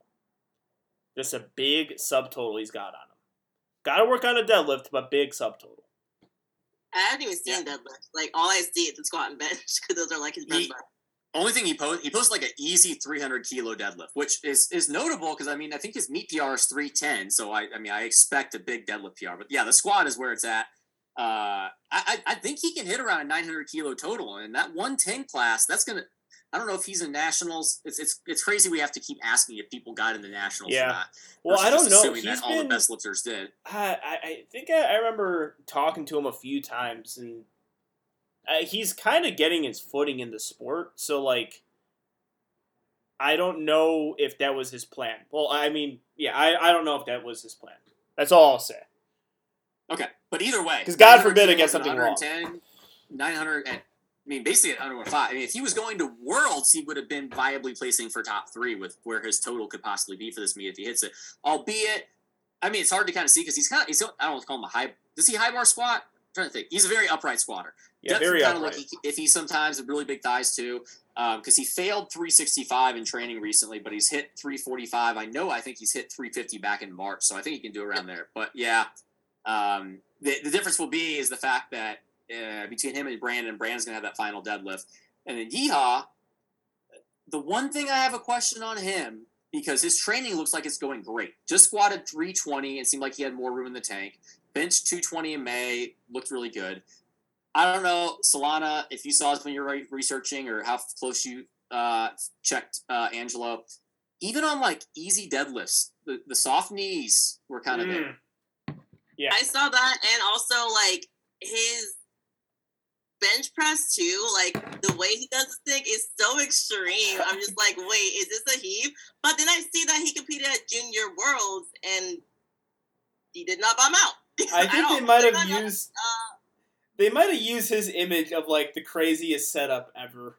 Just a big subtotal he's got on him. Got to work on a deadlift, but big subtotal. I haven't even seen deadlift. Like all I see is the squat and bench because those are like his bread He- and butter. Only thing he post he posted like an easy 300 kilo deadlift, which is is notable because I mean I think his meet PR is 310, so I I mean I expect a big deadlift PR, but yeah, the squat is where it's at. Uh, I I- think he can hit around a 900 kilo total, and that 110 class that's gonna. I don't know if he's in nationals. It's it's it's crazy. We have to keep asking if people got into nationals Yeah. or not. Well, I don't just know. Assuming He's that all the been. best lifters did. I, I I think I, I remember talking to him a few times, and uh, he's kind of getting his footing in the sport. So like, I don't know if that was his plan. Well, I mean, yeah, I, I don't know if that was his plan. That's all I'll say. Okay, but either way, because God forbid I get something wrong. 110, 900. and- I mean, basically at 105. I mean, if he was going to Worlds, he would have been viably placing for top three with where his total could possibly be for this meet if he hits it. Albeit, I mean, it's hard to kind of see because he's kind of he's. I don't want to call him a high. Does he high bar squat? I'm trying to think. He's a very upright squatter. Yeah, Depth very upright. like if he sometimes with really big thighs too, because he failed 365 in training recently, but he's hit 345. I know. I think he's hit 350 back in March, so I think he can do around there. But yeah, um, the the difference will be is the fact that uh, between him and Brandon, Brandon's gonna have that final deadlift, and then Yeehaw. The one thing I have a question on him because his training looks like it's going great. Just squatted 320 and seemed like he had more room in the tank. Bench 220 in May looked really good. I don't know, Solana, if you saw this when you were researching or how close you uh, checked uh, Angelo. Even on like easy deadlifts, the, the soft knees were kind of there. Mm. Yeah. I saw that, and also like his bench press too. Like the way he does this thing is so extreme. I'm just like, wait, is this a heave? But then I see that he competed at Junior Worlds, and he did not bomb out. I think they might have I don't- used. uh, They might have used his image of like the craziest setup ever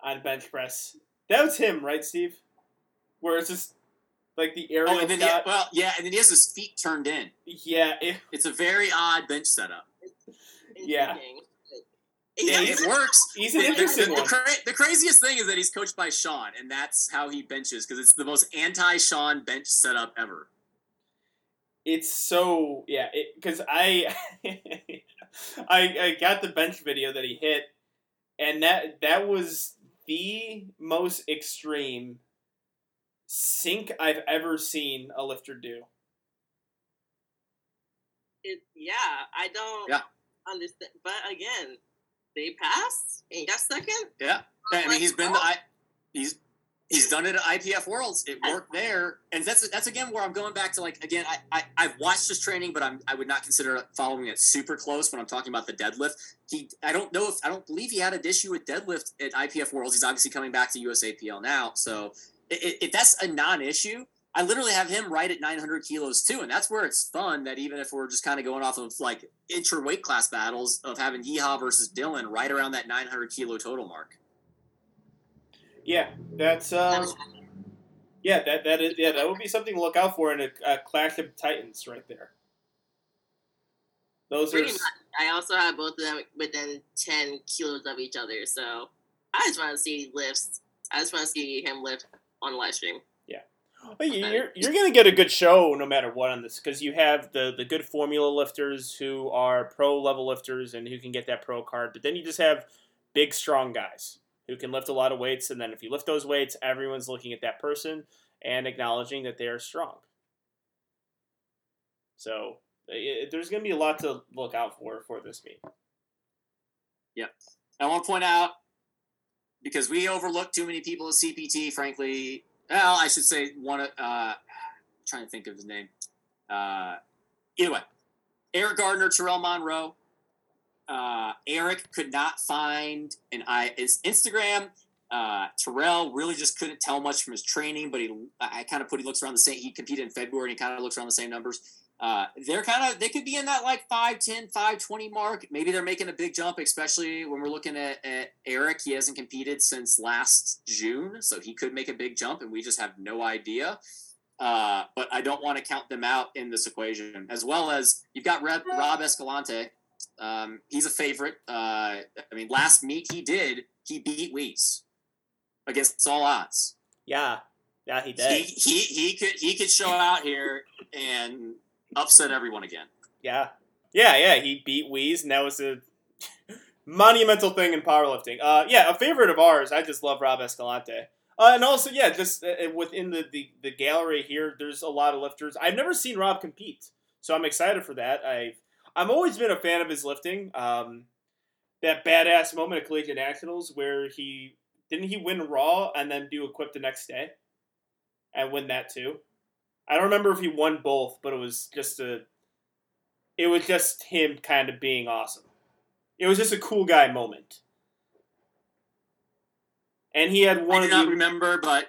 on bench press. That was him, right, Steve? Where it's just like the aerial Oh, and then shot. he, well, yeah, and then he has his feet turned in. yeah, it, It's a very odd bench setup. Yeah. Interesting. Yeah, it works. he's an The- the- interesting the, one. The, cra- the craziest thing is that he's coached by Sean, and that's how he benches because it's the most anti-Sean bench setup ever. It's so yeah because I, I i got the bench video that he hit and that that was the most extreme sink i've ever seen a lifter do it, yeah, I don't Yeah. understand. But again, they passed and he got second. Yeah, I mean Like, he's been to oh. I, he's he's done it at IPF Worlds. It worked there, and that's that's again where I'm going back to like again I, I I've watched his training, but I'm I would not consider following it super close when I'm talking about the deadlift. He I don't know if I don't believe he had an issue with deadlift at IPF Worlds. He's obviously coming back to USAPL now, so if that's a non-issue. I literally have him right at 900 kilos too, and that's where it's fun. That even if we're just kind of going off of like intra weight class battles of having Yeehaw versus Dylan right around that 900 kilo total mark. Yeah that's uh yeah that that is yeah that would be something to look out for in a, a clash of titans right there those are much. I also have both of them within ten kilos of each other. So I just want to see lifts. I just want to see him lift on the live stream. Well, you're you're gonna get a good show no matter what on this because you have the the good formula lifters who are pro level lifters and who can get that pro card, but then you just have big strong guys who can lift a lot of weights, and then if you lift those weights, everyone's looking at that person and acknowledging that they are strong. So i there's gonna be a lot to look out for for this meet. Yep. I want to point out because we overlook too many people at CPT. Frankly, well, I should say one. Uh, trying to think of his name. Uh, either way, Eric Gardner, Terrell Monroe. Uh, Eric could not find an I his Instagram. Uh, Terrell really just couldn't tell much from his training, but he I kind of put he looks around the same. He competed in February, and he kind of looks around the same numbers. Uh, they're kind of they could be in that like 510 520 mark maybe they're making a big jump especially when we're looking at, at eric he hasn't competed since last june so he could make a big jump and we just have no idea uh, but i don't want to count them out in this equation as well as you've got Reb, rob escalante um, he's a favorite uh, i mean last meet he did he beat Weiss against all odds Yeah, yeah, he he, did. he he could he could show out here and upset everyone again. Yeah, yeah, yeah. He beat Wheeze, and that was a monumental thing in powerlifting. Uh, yeah, a favorite of ours. I just love Rob Escalante. Uh, and also, yeah, just uh, within the, the the gallery here, there's a lot of lifters. I've never seen Rob compete, so I'm excited for that. I I've always been a fan of his lifting. Um, that badass moment at Collegiate Nationals where he didn't he win Raw and then do Equip the next day, and win that too. I don't remember if he won both, but it was just a it was just him kind of being awesome. It was just a cool guy moment. And he had one. I do of not the remember, but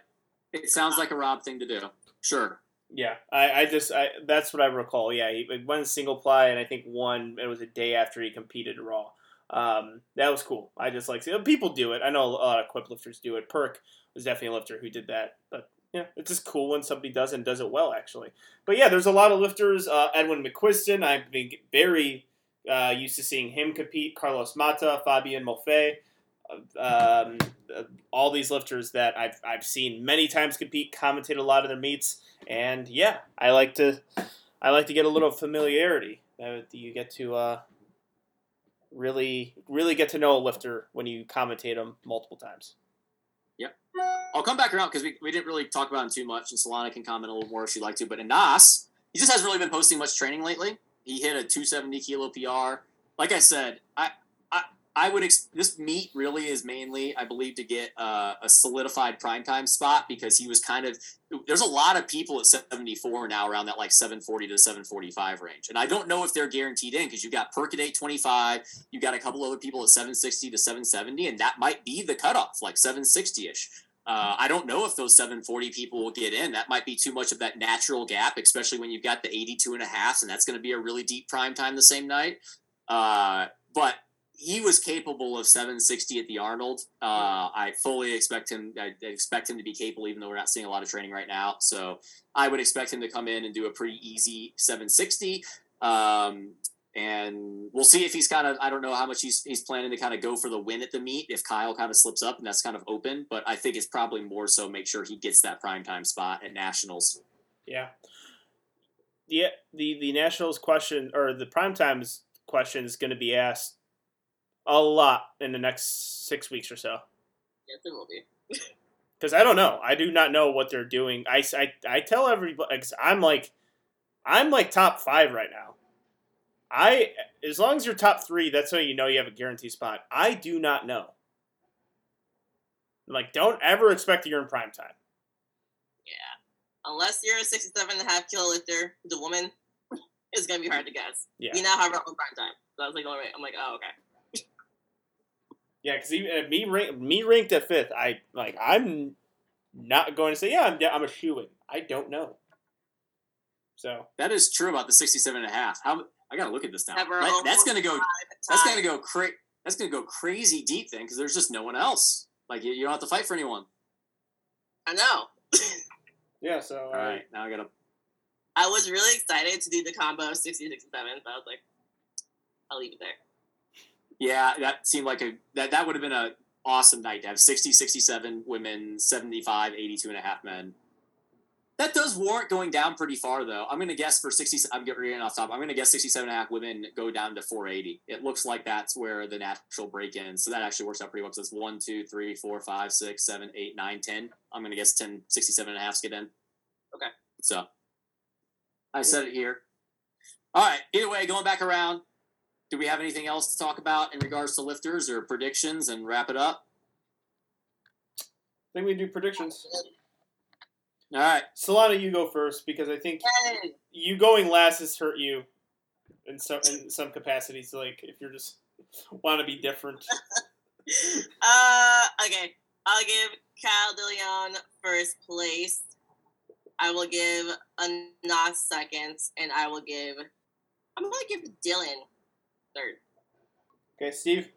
it sounds like a Rob thing to do. Sure. Yeah. I, I just I that's what I recall. Yeah, he went single ply, and I think one. It was a day after he competed Raw. Um, that was cool. I just like see people do it. I know a lot of quip lifters do it. Perk was definitely a lifter who did that, but yeah, it's just cool when somebody does and does it well, actually. But yeah, there's a lot of lifters. Uh, Edwin McQuiston, I've been very uh, used to seeing him compete. Carlos Mata, Fabian Molfe, um, uh, all these lifters that I've, I've seen many times compete, commentate a lot of their meets, and yeah, I like to I like to get a little familiarity. You get to uh, really really get to know a lifter when you commentate them multiple times. Yep. I'll come back around because we, we didn't really talk about him too much, and Solana can comment a little more if she'd like to. But Anas, he just hasn't really been posting much training lately. He hit a 270 kilo PR. Like I said, I I, would ex- this meet really is mainly, I believe, to get uh, a solidified primetime spot because he was kind of there's a lot of people at 74 now around that like 740 to 745 range, and I don't know if they're guaranteed in because you've got Perk at 825, you got a couple other people at 760 to 770, and that might be the cutoff, like 760 ish. Uh, I don't know if those 740 people will get in. That might be too much of that natural gap, especially when you've got the 82 and a half, and that's going to be a really deep prime time the same night. Uh, but he was capable of 760 at the Arnold. Uh, I fully expect him. I expect him to be capable, even though we're not seeing a lot of training right now. So I would expect him to come in and do a pretty easy 760. Um, and we'll see if he's kind of. I don't know how much he's he's planning to kind of go for the win at the meet. If Kyle kind of slips up, and that's kind of open. But I think it's probably more so make sure he gets that prime time spot at nationals. Yeah. Yeah, the the Nationals question or the prime times question is going to be asked a lot in the next six weeks or so. Yes, it will be. Because I don't know. I do not know what they're doing. I, I, I tell everybody. I'm like, I'm like top five right now. I as long as you're top three, that's how you know you have a guaranteed spot. I do not know. Like, don't ever expect that you're in prime time. Yeah. Unless you're a 67 and a half kilo lifter, the woman, it's going to be hard to guess. Yeah. We now have our own prime time. So I was like, all right. I'm like, oh, okay. Yeah, because even uh, me rank, me ranked at fifth. I like I'm not going to say yeah I'm I'm a shoe in. I don't know. So That is true about the 67 and a half. How I got to look at this now. That- that's going to go. That's going to go cra- That's going to go crazy deep then, because there's just no one else. Like you, you don't have to fight for anyone. I know. yeah, so uh, All right, now I got to. I was really excited to do the combo of 60 67, so I was like, I'll leave it there. Yeah, that seemed like a that that would have been a awesome night to have 60, 67 women, 75, 82 and a half men. That does warrant going down pretty far, though. I'm going to guess for 60, I'm getting off top. I'm going to guess 67 and a half women go down to 480. It looks like that's where the natural break in. So that actually works out pretty well. So it's 1, 2, 3, 4, 5, 6, 7, 8, 9, 10. I'm going to guess 10, 67 and a half get in. Okay. So I said it here. All right. Either way, going back around, do we have anything else to talk about in regards to lifters or predictions and wrap it up? I think we do predictions. All right. Solana, you go first because I think Yay! you going last has hurt you in some in some capacities. Like if you're just want to be different. Uh, okay. I'll give Cal DeLeon first place. I will give a Nas second, and I will give. I'm gonna give Dylan third. Okay, Steve.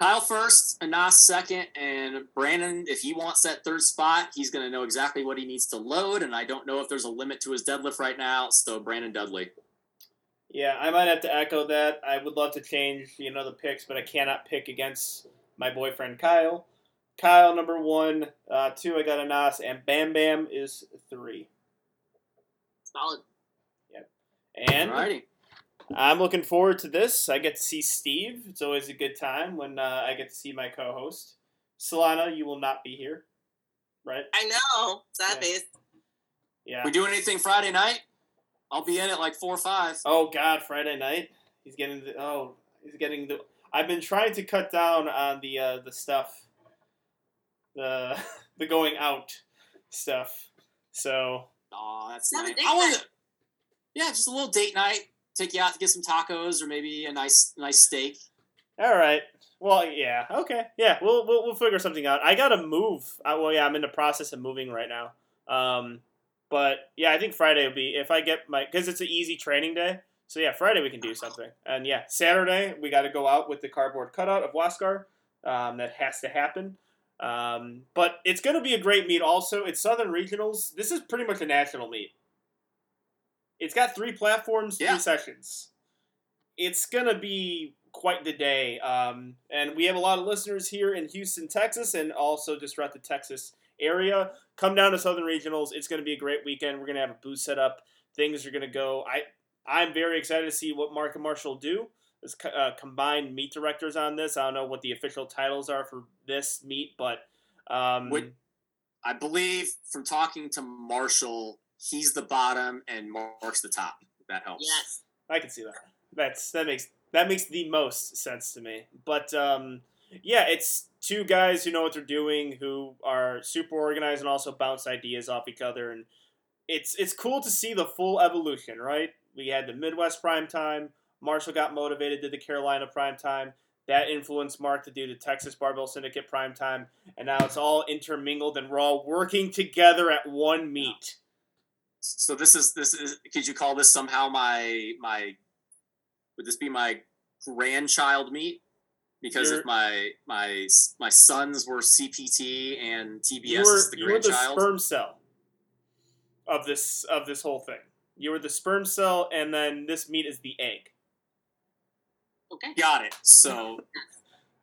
Kyle first, Anas second, and Brandon, if he wants that third spot, he's going to know exactly what he needs to load. And I don't know if there's a limit to his deadlift right now. So Brandon Dudley. Yeah, I might have to echo that. I would love to change, you know, the picks, but I cannot pick against my boyfriend Kyle. Kyle number one, uh, two I got Anas, and Bam Bam is three. Solid. Yep. And Alrighty. I'm looking forward to this. I get to see Steve. It's always a good time when uh, I get to see my co-host. Solana, you will not be here, right? I know. Sad Yeah. face. Yeah. We doing anything Friday night? I'll be in at like four or five. Oh God, Friday night. He's getting the oh, he's getting the. I've been trying to cut down on the uh, the stuff, the the going out stuff. So Aw, that's nice. date I want Yeah, just a little date night. Take you out to get some tacos or maybe a nice nice steak. all right. Well, yeah, okay, yeah. We'll we'll, we'll figure something out. I gotta move. Uh, well, yeah, I'm in the process of moving right now. Um, but yeah, I think Friday will be if I get my because it's an easy training day. So yeah, Friday we can do something. And yeah, Saturday we got to go out with the cardboard cutout of Waskar. Um, that has to happen. Um, but it's going to be a great meet. Also, it's Southern Regionals. This is pretty much a national meet. It's got three platforms, Yeah. three sessions. It's going to be quite the day. Um, and we have a lot of listeners here in Houston, Texas, and also just throughout the Texas area. Come down to Southern Regionals. It's going to be a great weekend. We're going to have a booth set up. Things are going to go. I I'm very excited to see what Mark and Marshall do as uh, combined meet directors on this. I don't know what the official titles are for this meet, but um, I believe from talking to Marshall, he's the bottom and Mark's the top. That helps. Yes. I can see that. That's that makes that makes the most sense to me. But um, yeah, it's two guys who know what they're doing, who are super organized and also bounce ideas off each other, and it's it's cool to see the full evolution. Right? We had the Midwest prime time. Marshall got motivated, did the Carolina prime time. That influenced Mark to do the Texas Barbell Syndicate prime time, and now it's all intermingled, and we're all working together at one meet. So this is this is. Could you call this somehow my my? Would this be my grandchild meet because You're- if my my my sons were CPT and TBS you were is the you were the grandchild. sperm cell of this of this whole thing. You were the sperm cell, and then this meat is the egg. Okay. Got it. So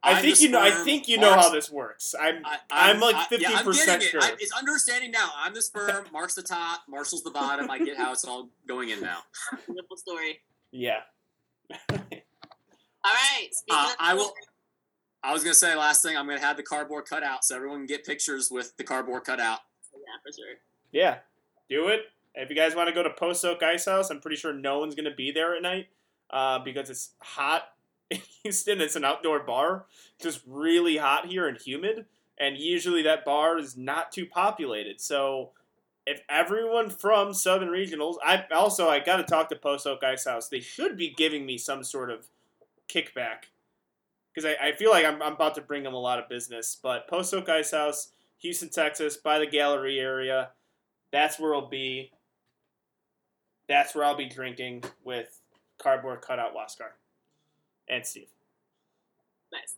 I I'm think you know. I think you know Mark's- how this works. I'm I, I'm like I- yeah, I'm 50% getting it. sure. I, it's understanding now. I'm the sperm. Mark's the top. Marshall's the bottom. I get how it's all going in now. Simple story. yeah. All right. Speaking Uh, of I will- I was gonna say last thing. I'm gonna have the cardboard cutout so everyone can get pictures with the cardboard cutout. Yeah, for sure. Yeah, do it. If you guys want to go to Post Oak Ice House, I'm pretty sure no one's gonna be there at night uh, because it's hot in Houston. It's an outdoor bar, just really hot here and humid, and usually that bar is not too populated. So if everyone from Southern Regionals, I also I got to talk to Post Oak Ice House. They should be giving me some sort of kickback because I, I feel like I'm, I'm about to bring them a lot of business. But Post Oak Ice House, Houston, Texas, by the gallery area, that's where I'll be. That's where I'll be drinking with cardboard cutout Lascar and Steve, Nice.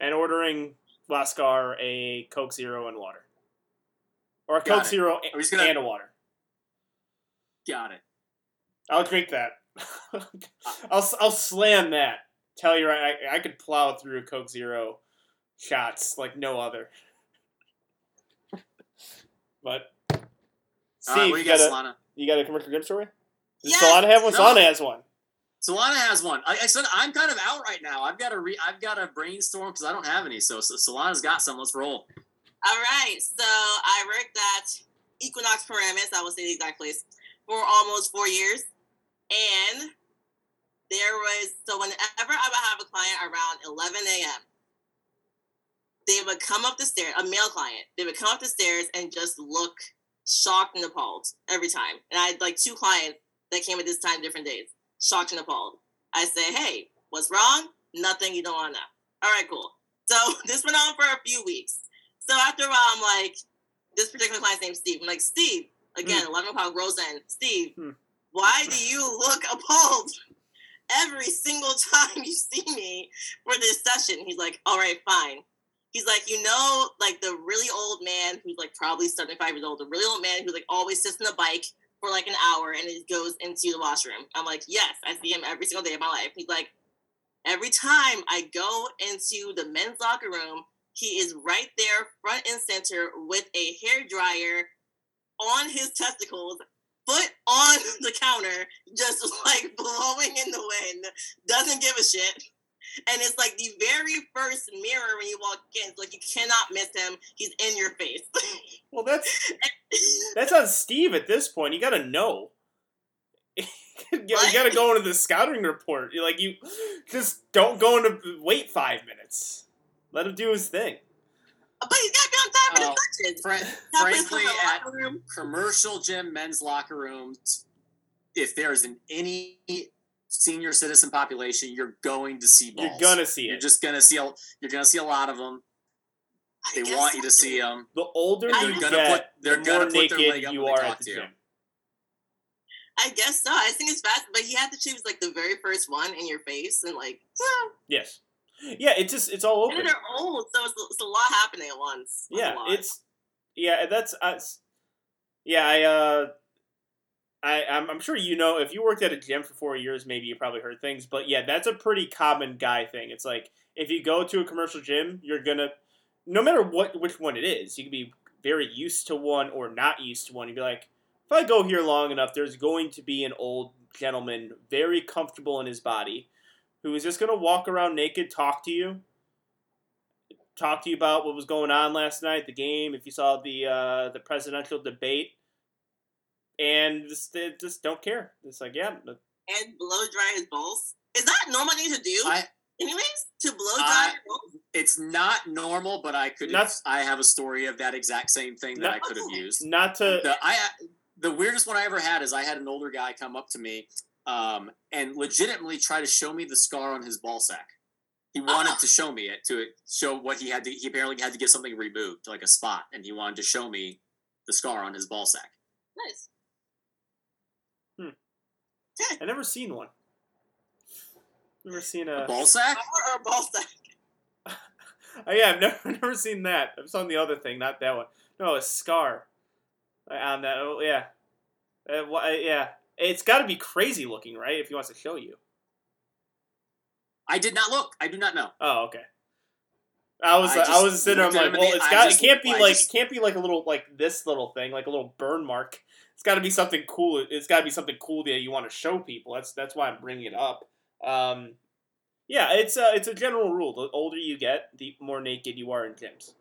and ordering Lascar a Coke Zero and water, or a Got Coke it. Zero just gonna- and a water. Got it. I'll drink that. I'll I'll slam that. Tell you right, I, I could plow through a Coke Zero shots like no other. But All right, Steve, you got, a you got a commercial gym story? Does Yes! Solana have one? No. Solana has one. Solana has one. I, I said I'm kind of out right now. I've got to re. I've got to brainstorm because I don't have any. So, so Solana's got some. Let's roll. All right. So I worked at Equinox Paramus, I will say the exact place, for almost four years. And there was, so whenever I would have a client around 11 a.m., they would come up the stairs, a male client, they would come up the stairs and just look shocked and appalled every time. And I had like two clients that came at this time, different days, shocked and appalled. I say, hey, what's wrong? Nothing you don't want to know. All right, cool. So this went on for a few weeks. So after a while, I'm like, this particular client's name's Steve. I'm like, Steve, again, 11 o'clock rolls in. Steve, Hmm. why do you look appalled every single time you see me for this session? He's like, all right, fine. He's like, you know, like the really old man who's like probably 75 years old, the really old man who like always sits on the bike for like an hour and it goes into the washroom. I'm like, yes, I see him every single day of my life. He's like, every time I go into the men's locker room, he is right there, front and center, with a hair dryer on his testicles, foot on the counter, just like blowing in the wind. Doesn't give a shit. And it's like the very first mirror when you walk in. It's like you cannot miss him. He's in your face. Well, that's that's on Steve at this point. You got to know. you What? got to go into the scouting report. You're like you just don't go into wait five minutes. Let him do his thing. but he's got to be on time for Oh, the touches. Fra- That frankly, was at room. commercial gym men's locker rooms, if there's an any senior citizen population, you're going to see balls. You're gonna see it. You're just gonna see. A, you're gonna see a lot of them. They want you to see them. The older you They're gonna get, put. They're the gonna more put their naked leg up you are they at the to you. gym. I guess so. I think it's fast, but he had to choose like the very first one in your face, and like, Yes. Yeah, it's just it's all over. and open. they're old, so it's, it's a lot happening at once. It's Yeah, it's yeah, that's us. Yeah, I uh I I'm, I'm sure you know if you worked at a gym for 4 years maybe you probably heard things, but yeah, that's a pretty common guy thing. It's like if you go to a commercial gym, you're to no matter what which one it is, you can be very used to one or not used to one. You'd be like, if I go here long enough, there's going to be an old gentleman very comfortable in his body who is just to walk around naked, talk to you, talk to you about what was going on last night, the game, if you saw the uh, the presidential debate, and just they just don't care. It's like, yeah, and blow dry his balls. Is that normal thing to do? I. anyways, to blow dry I- your balls? It's not normal, but I could. Not- I have a story of that exact same thing that Not- I could have used. not to. the I the weirdest one I ever had is I had an older guy come up to me um, and legitimately try to show me the scar on his ball sack. He wanted Oh. to show me it to show what he had to. He apparently had to get something removed, like a spot, and he wanted to show me the scar on his ball sack. Nice. I never seen one. Never seen A a. ball sack? Or a ball sack. Oh, yeah, I've never never seen that. I've seen the other thing, not that one. No, a scar Uh, on that. Oh, yeah, uh, wha- uh, yeah. It's got to be crazy looking, right? If he wants to show you. I did not look. I do not know. Oh, okay. I was I I, just was sitting there. I'm like, well, it's got. just- it can't be I like just- it can't be like a little like this little thing, like a little burn mark. It's got to be something cool. It's got to be something cool that you want to show people. That's that's why I'm bringing it up. Um, yeah, it's a it's a general rule. The older you get, the more naked you are in gyms.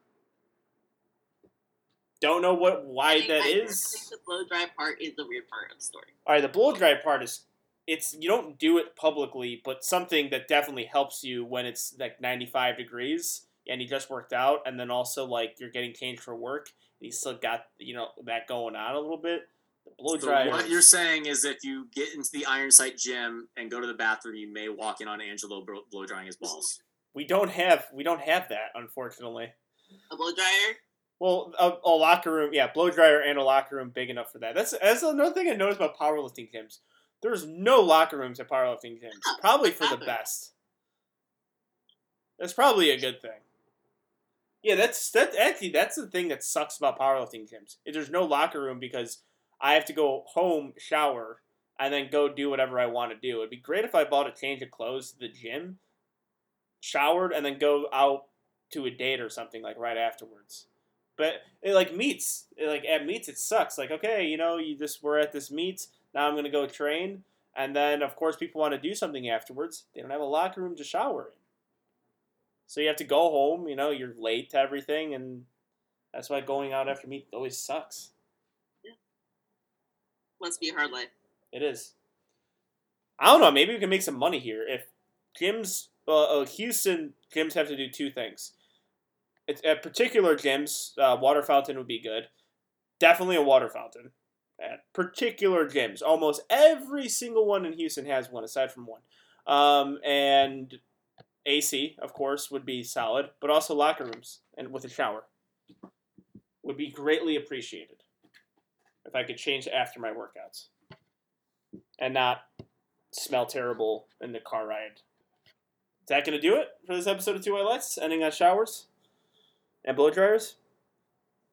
Don't know what why I- that I is. think the blow dry part is the weird part of the story. All right, the blow dry part is it's you don't do it publicly, but something that definitely helps you when it's like 95 degrees and you just worked out, and then also like you're getting changed for work and you still got you know that going on a little bit. The blow So dryer. what is- you're saying is if you get into the Iron Sight gym and go to the bathroom, you may walk in on Angelo blow, blow drying his balls. we don't have we don't have that unfortunately. A blow dryer. Well, a, a locker room, yeah, blow dryer and a locker room big enough for that. That's that's another thing I noticed about powerlifting gyms. There's no locker rooms at powerlifting gyms. Huh, Probably what for the best. That's probably a good thing. Yeah, that's that actually that's the thing that sucks about powerlifting gyms. Is There's no locker room because I have to go home, shower, and then go do whatever I want to do. It'd be great if I bought a change of clothes to the gym, showered, and then go out to a date or something like right afterwards. But it like meets, it, eh, like at meets, it sucks. Like okay, you know, you just we're at this meet. Now I'm gonna go train, and then of course people want to do something afterwards. They don't have a locker room to shower in, so you have to go home. You know, you're late to everything, and that's why going out after meet always sucks. Must be a hard life. It is. I don't know. Maybe we can make some money here. If gyms, uh, Houston gyms have to do two things. It's, at particular gyms, uh, water fountain would be good. Definitely a water fountain. At particular gyms, almost every single one in Houston has one, aside from one. Um, and AC, of course, would be solid, but also locker rooms and with a shower would be greatly appreciated if I could change after my workouts and not smell terrible in the car ride. Is that going to do it for this episode of Two White Lights? Ending on showers and blow dryers?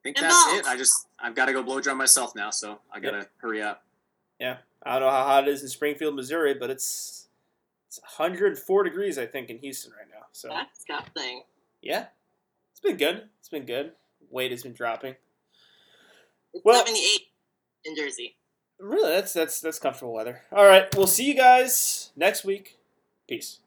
I think And that's balls. it. I just I've got to go blow dry myself now, so I gotta hurry up. Yeah. I don't know how hot it is in Springfield, Missouri, but it's it's 104 degrees, I think, in Houston right now. So That's disgusting. yeah, it's been good. It's been good. Weight has been dropping. It's Well- 78 in Jersey. Really, that's that's that's comfortable weather. All right, we'll see you guys next week. Peace.